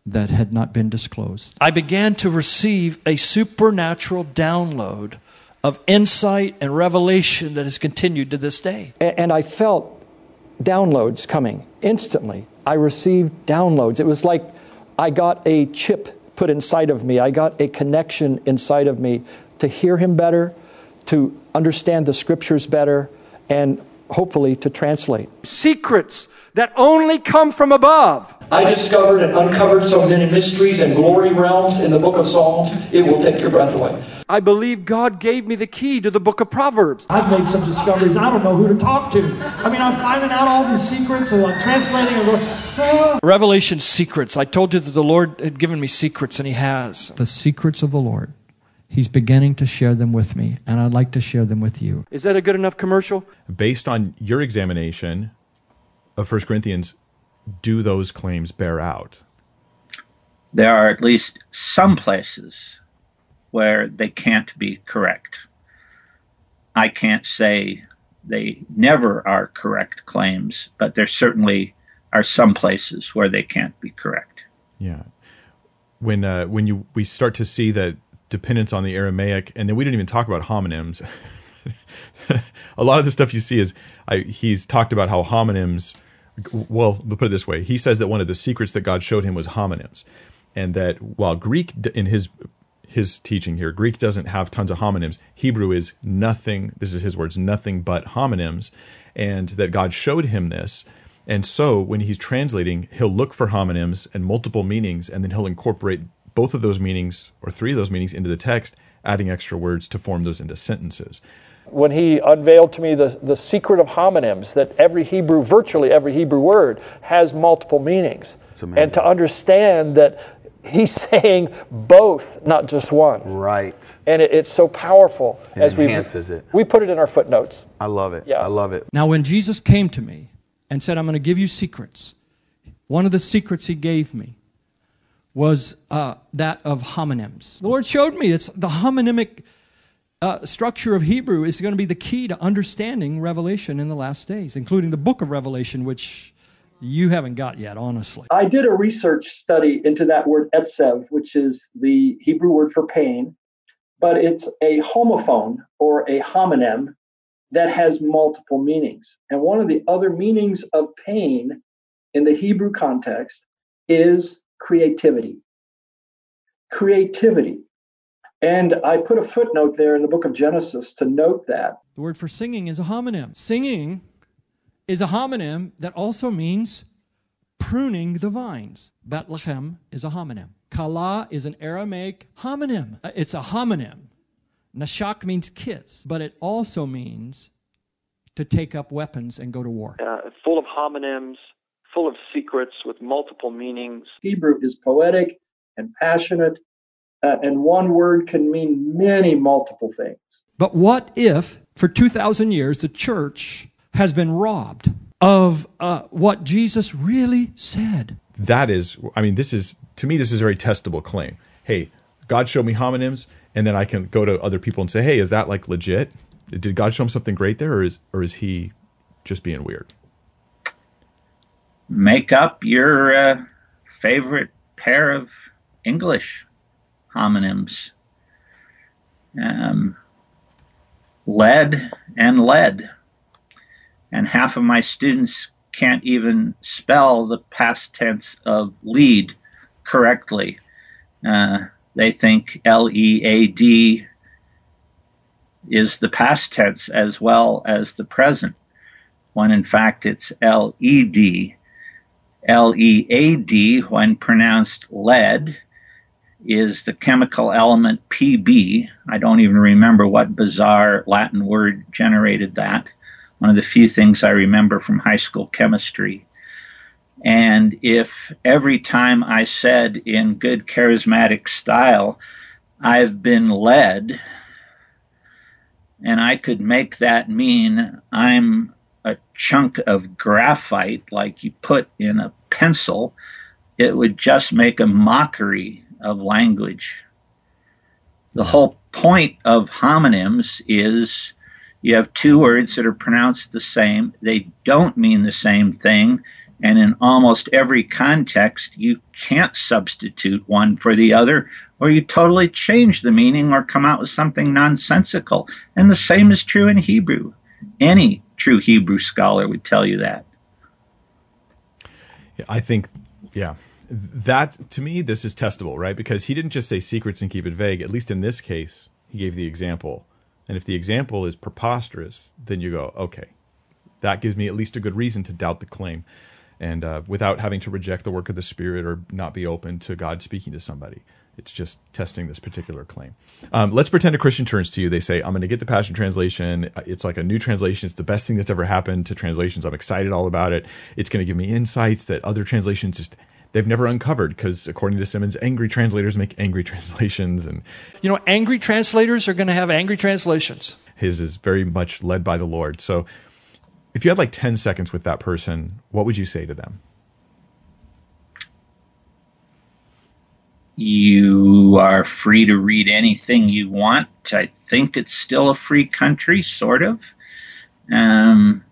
that had not been disclosed. I began to receive a supernatural download of insight and revelation that has continued to this day. And I felt downloads coming instantly. I received downloads. It was like I got a chip put inside of me, I got a connection inside of me to hear Him better, to understand the scriptures better, and hopefully to translate. Secrets that only come from above. I discovered and uncovered so many mysteries and glory realms in the book of Psalms, it will take your breath away. I believe God gave me the key to the book of Proverbs. I've made some discoveries. I don't know who to talk to. I mean, I'm finding out all these secrets and I'm translating and going, ah. Revelation secrets. I told you that the Lord had given me secrets, and He has. The secrets of the Lord. He's beginning to share them with me, and I'd like to share them with you. Is that a good enough commercial? Based on your examination of First Corinthians, do those claims bear out? There are at least some places where they can't be correct. I can't say they never are correct claims, but there certainly are some places where they can't be correct. Yeah. When uh, when you we start to see that dependence on the Aramaic, and then we didn't even talk about homonyms. a lot of the stuff you see is I, he's talked about how homonyms. Well, we'll put it this way: he says that one of the secrets that God showed him was homonyms, and that while Greek in his his teaching here, Greek doesn't have tons of homonyms. Hebrew is nothing. This is his words: nothing but homonyms, and that God showed him this, And so when he's translating, he'll look for homonyms and multiple meanings, and then he'll incorporate both of those meanings or three of those meanings into the text, adding extra words to form those into sentences. When he unveiled to me the, the secret of homonyms, that every Hebrew, virtually every Hebrew word, has multiple meanings. And to understand that he's saying both, not just one. Right. And it, it's so powerful It as we enhances it. we put it in our footnotes. I love it. Yeah. I love it. Now, when Jesus came to me and said, I'm going to give you secrets, one of the secrets he gave me was uh, that of homonyms. The Lord showed me it's the homonymic uh, structure of Hebrew is going to be the key to understanding Revelation in the last days, including the book of Revelation, which you haven't got yet, honestly. I did a research study into that word etsev, which is the Hebrew word for pain, but it's a homophone or a homonym that has multiple meanings. And one of the other meanings of pain in the Hebrew context is creativity. Creativity. And I put a footnote there in the book of Genesis to note that. The word for singing is a homonym. Singing is a homonym that also means pruning the vines. Bethlehem is a homonym. Kala is an Aramaic homonym. Uh, It's a homonym. Nashak means kiss, but it also means to take up weapons and go to war. uh, full of homonyms, full of secrets with multiple meanings. Hebrew is poetic and passionate, uh, and one word can mean many multiple things. But what if, for 2,000 years, the church has been robbed of uh, what Jesus really said? That is, I mean, this is, to me, this is a very testable claim. Hey, God showed me homonyms, and then I can go to other people and say, hey, is that like legit? Did God show him something great there, or is, or is he just being weird? Make up your uh, favorite pair of English homonyms. Um, lead and lead. And half of my students can't even spell the past tense of lead correctly. Uh, they think L E A D is the past tense as well as the present, when in fact it's L E D. L E A D, when pronounced lead, is the chemical element Pb. I don't even remember what bizarre Latin word generated that. One of the few things I remember from high school chemistry. And if every time I said in good charismatic style, I've been led, and I could make that mean I'm a chunk of graphite like you put in a pencil, it would just make a mockery of language. The whole point of homonyms is you have two words that are pronounced the same, they don't mean the same thing, and in almost every context, you can't substitute one for the other, or you totally change the meaning or come out with something nonsensical. And the same is true in Hebrew. Any true Hebrew scholar would tell you that. I think, yeah, that to me, this is testable, right? Because he didn't just say secrets and keep it vague. At least in this case, he gave the example. And if the example is preposterous, then you go, okay, that gives me at least a good reason to doubt the claim. And uh, without having to reject the work of the Spirit or not be open to God speaking to somebody, it's just testing this particular claim. Um, let's pretend a Christian turns to you. They say, I'm going to get the Passion Translation. It's like a new translation. It's the best thing that's ever happened to translations. I'm excited all about it. It's going to give me insights that other translations just they've never uncovered because according to Simmons, angry translators make angry translations and You know, angry translators are going to have angry translations. his is very much led by the Lord. So if you had like 10 seconds with that person, what would you say to them? You are free to read anything you want. I think it's still a free country, sort of. Um,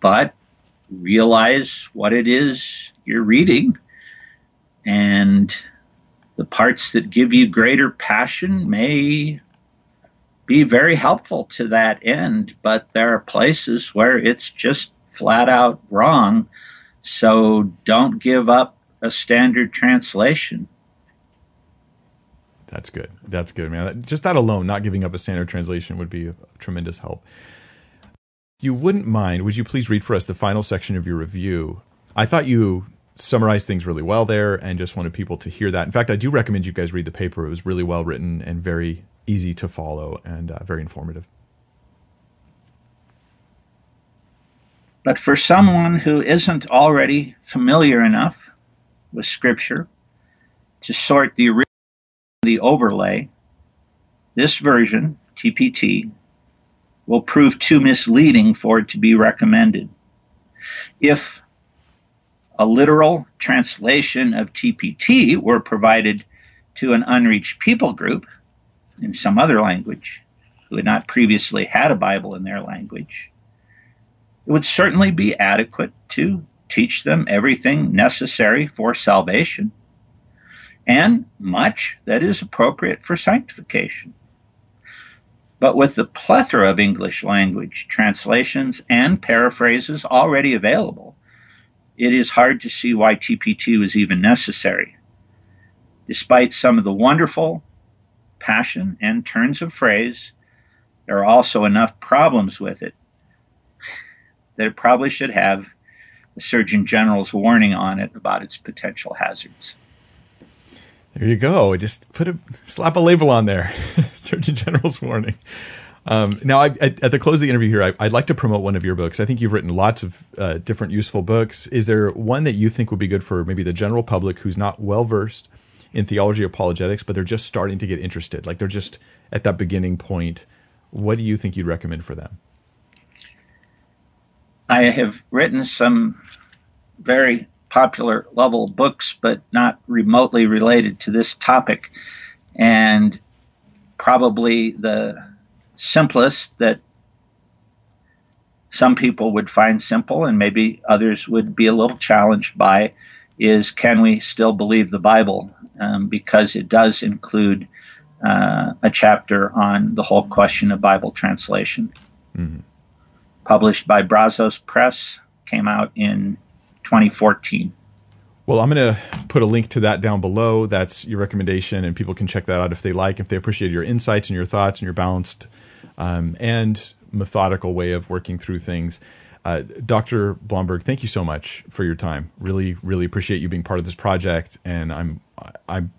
but realize what it is you're reading. And the parts that give you greater passion may be very helpful to that end, but there are places where it's just flat out wrong. So don't give up a standard translation. That's good. That's good, man. Just that alone, not giving up a standard translation would be a tremendous help. you wouldn't mind, would you please read for us the final section of your review? I thought you summarized things really well there and just wanted people to hear that. In fact, I do recommend you guys read the paper. It was really well written and very easy to follow and uh, very informative. But for someone who isn't already familiar enough with Scripture to sort the original the overlay, this version, TPT, will prove too misleading for it to be recommended. If a literal translation of TPT were provided to an unreached people group in some other language who had not previously had a Bible in their language, it would certainly be adequate to teach them everything necessary for salvation and much that is appropriate for sanctification. But with the plethora of English language translations and paraphrases already available, it is hard to see why TPT was even necessary. Despite some of the wonderful passion and turns of phrase, there are also enough problems with it that it probably should have the Surgeon General's warning on it about its potential hazards. There you go. Just put a slap a label on there. Surgeon General's warning. Um, now, I, at, the close of the interview here, I, would like to promote one of your books. I think you've written lots of uh, different useful books. Is there one that you think would be good for maybe the general public who's not well versed in theology apologetics, but they're just starting to get interested? Like they're just at that beginning point. What do you think you'd recommend for them? I have written some very popular level books, but not remotely related to this topic. And probably the simplest that some people would find simple and maybe others would be a little challenged by is can we still believe the Bible? Um, because it does include uh, a chapter on the whole question of Bible translation. Mm-hmm. Published by Brazos Press, came out in 2014. Well, I'm going to put a link to that down below. That's your recommendation, and people can check that out if they like, if they appreciate your insights and your thoughts and your balanced um, and methodical way of working through things. Uh, Dr. Blomberg, thank you so much for your time. Really, really appreciate you being part of this project. And I'm, I'm,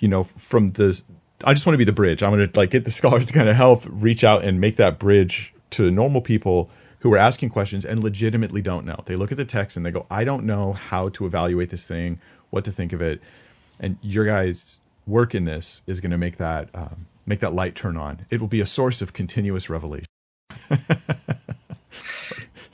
you know, from the, I just want to be the bridge. I'm going to like get the scholars to kind of help reach out and make that bridge to normal people who are asking questions and legitimately don't know. They look at the text and they go, I don't know how to evaluate this thing, what to think of it. And your guys' work in this is going to make that um, make that light turn on. It will be a source of continuous revelation.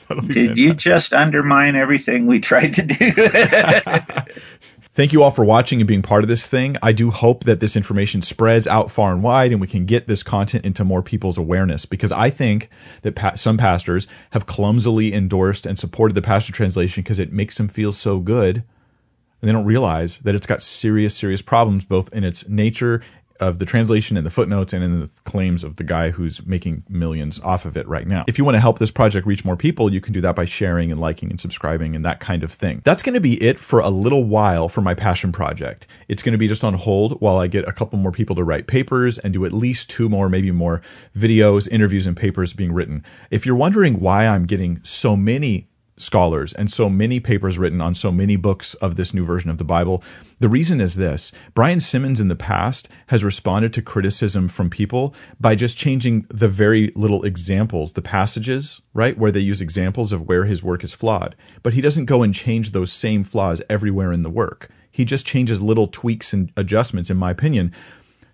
Did fantastic. you just undermine everything we tried to do? Thank you all for watching and being part of this thing. I do hope that this information spreads out far and wide and we can get this content into more people's awareness because I think that pa- some pastors have clumsily endorsed and supported the pastor translation because it makes them feel so good. And they don't realize that it's got serious, serious problems both in its nature of the translation and the footnotes and in the claims of the guy who's making millions off of it right now. If you want to help this project reach more people, you can do that by sharing and liking and subscribing and that kind of thing. That's going to be it for a little while for my passion project. It's going to be just on hold while I get a couple more people to write papers and do at least two more, maybe more videos, interviews, and papers being written. If you're wondering why I'm getting so many scholars and so many papers written on so many books of this new version of the Bible. The reason is this Brian Simmons in the past has responded to criticism from people by just changing the very little examples, the passages, right, where they use examples of where his work is flawed. But he doesn't go and change those same flaws everywhere in the work. He just changes little tweaks and adjustments, in my opinion,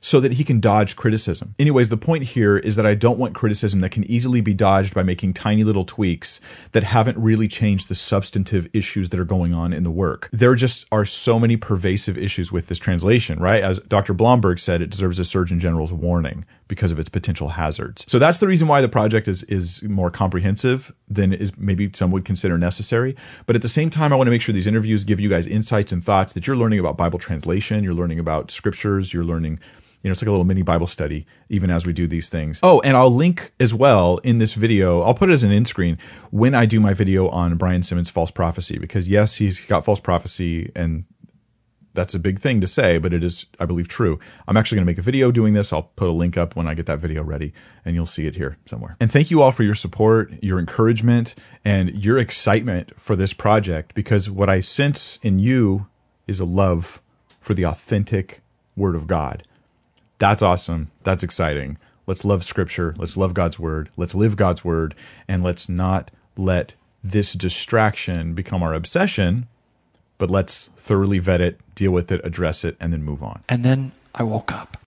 so that he can dodge criticism. Anyways, the point here is that I don't want criticism that can easily be dodged by making tiny little tweaks that haven't really changed the substantive issues that are going on in the work. There just are so many pervasive issues with this translation, right? As Dr. Blomberg said, it deserves a Surgeon General's warning because of its potential hazards. So that's the reason why the project is is more comprehensive than is maybe some would consider necessary. But at the same time, I want to make sure these interviews give you guys insights and thoughts that you're learning about Bible translation, you're learning about scriptures, you're learning you know, it's like a little mini Bible study, even as we do these things. Oh, and I'll link as well in this video. I'll put it as an in screen when I do my video on Brian Simmons' false prophecy, because yes, he's got false prophecy, and that's a big thing to say, but it is, I believe, true. I'm actually going to make a video doing this. I'll put a link up when I get that video ready, and you'll see it here somewhere. And thank you all for your support, your encouragement, and your excitement for this project, because what I sense in you is a love for the authentic Word of God. That's awesome. That's exciting. Let's love Scripture. Let's love God's Word. Let's live God's Word, and let's not let this distraction become our obsession, but let's thoroughly vet it, deal with it, address it, and then move on. And then I woke up.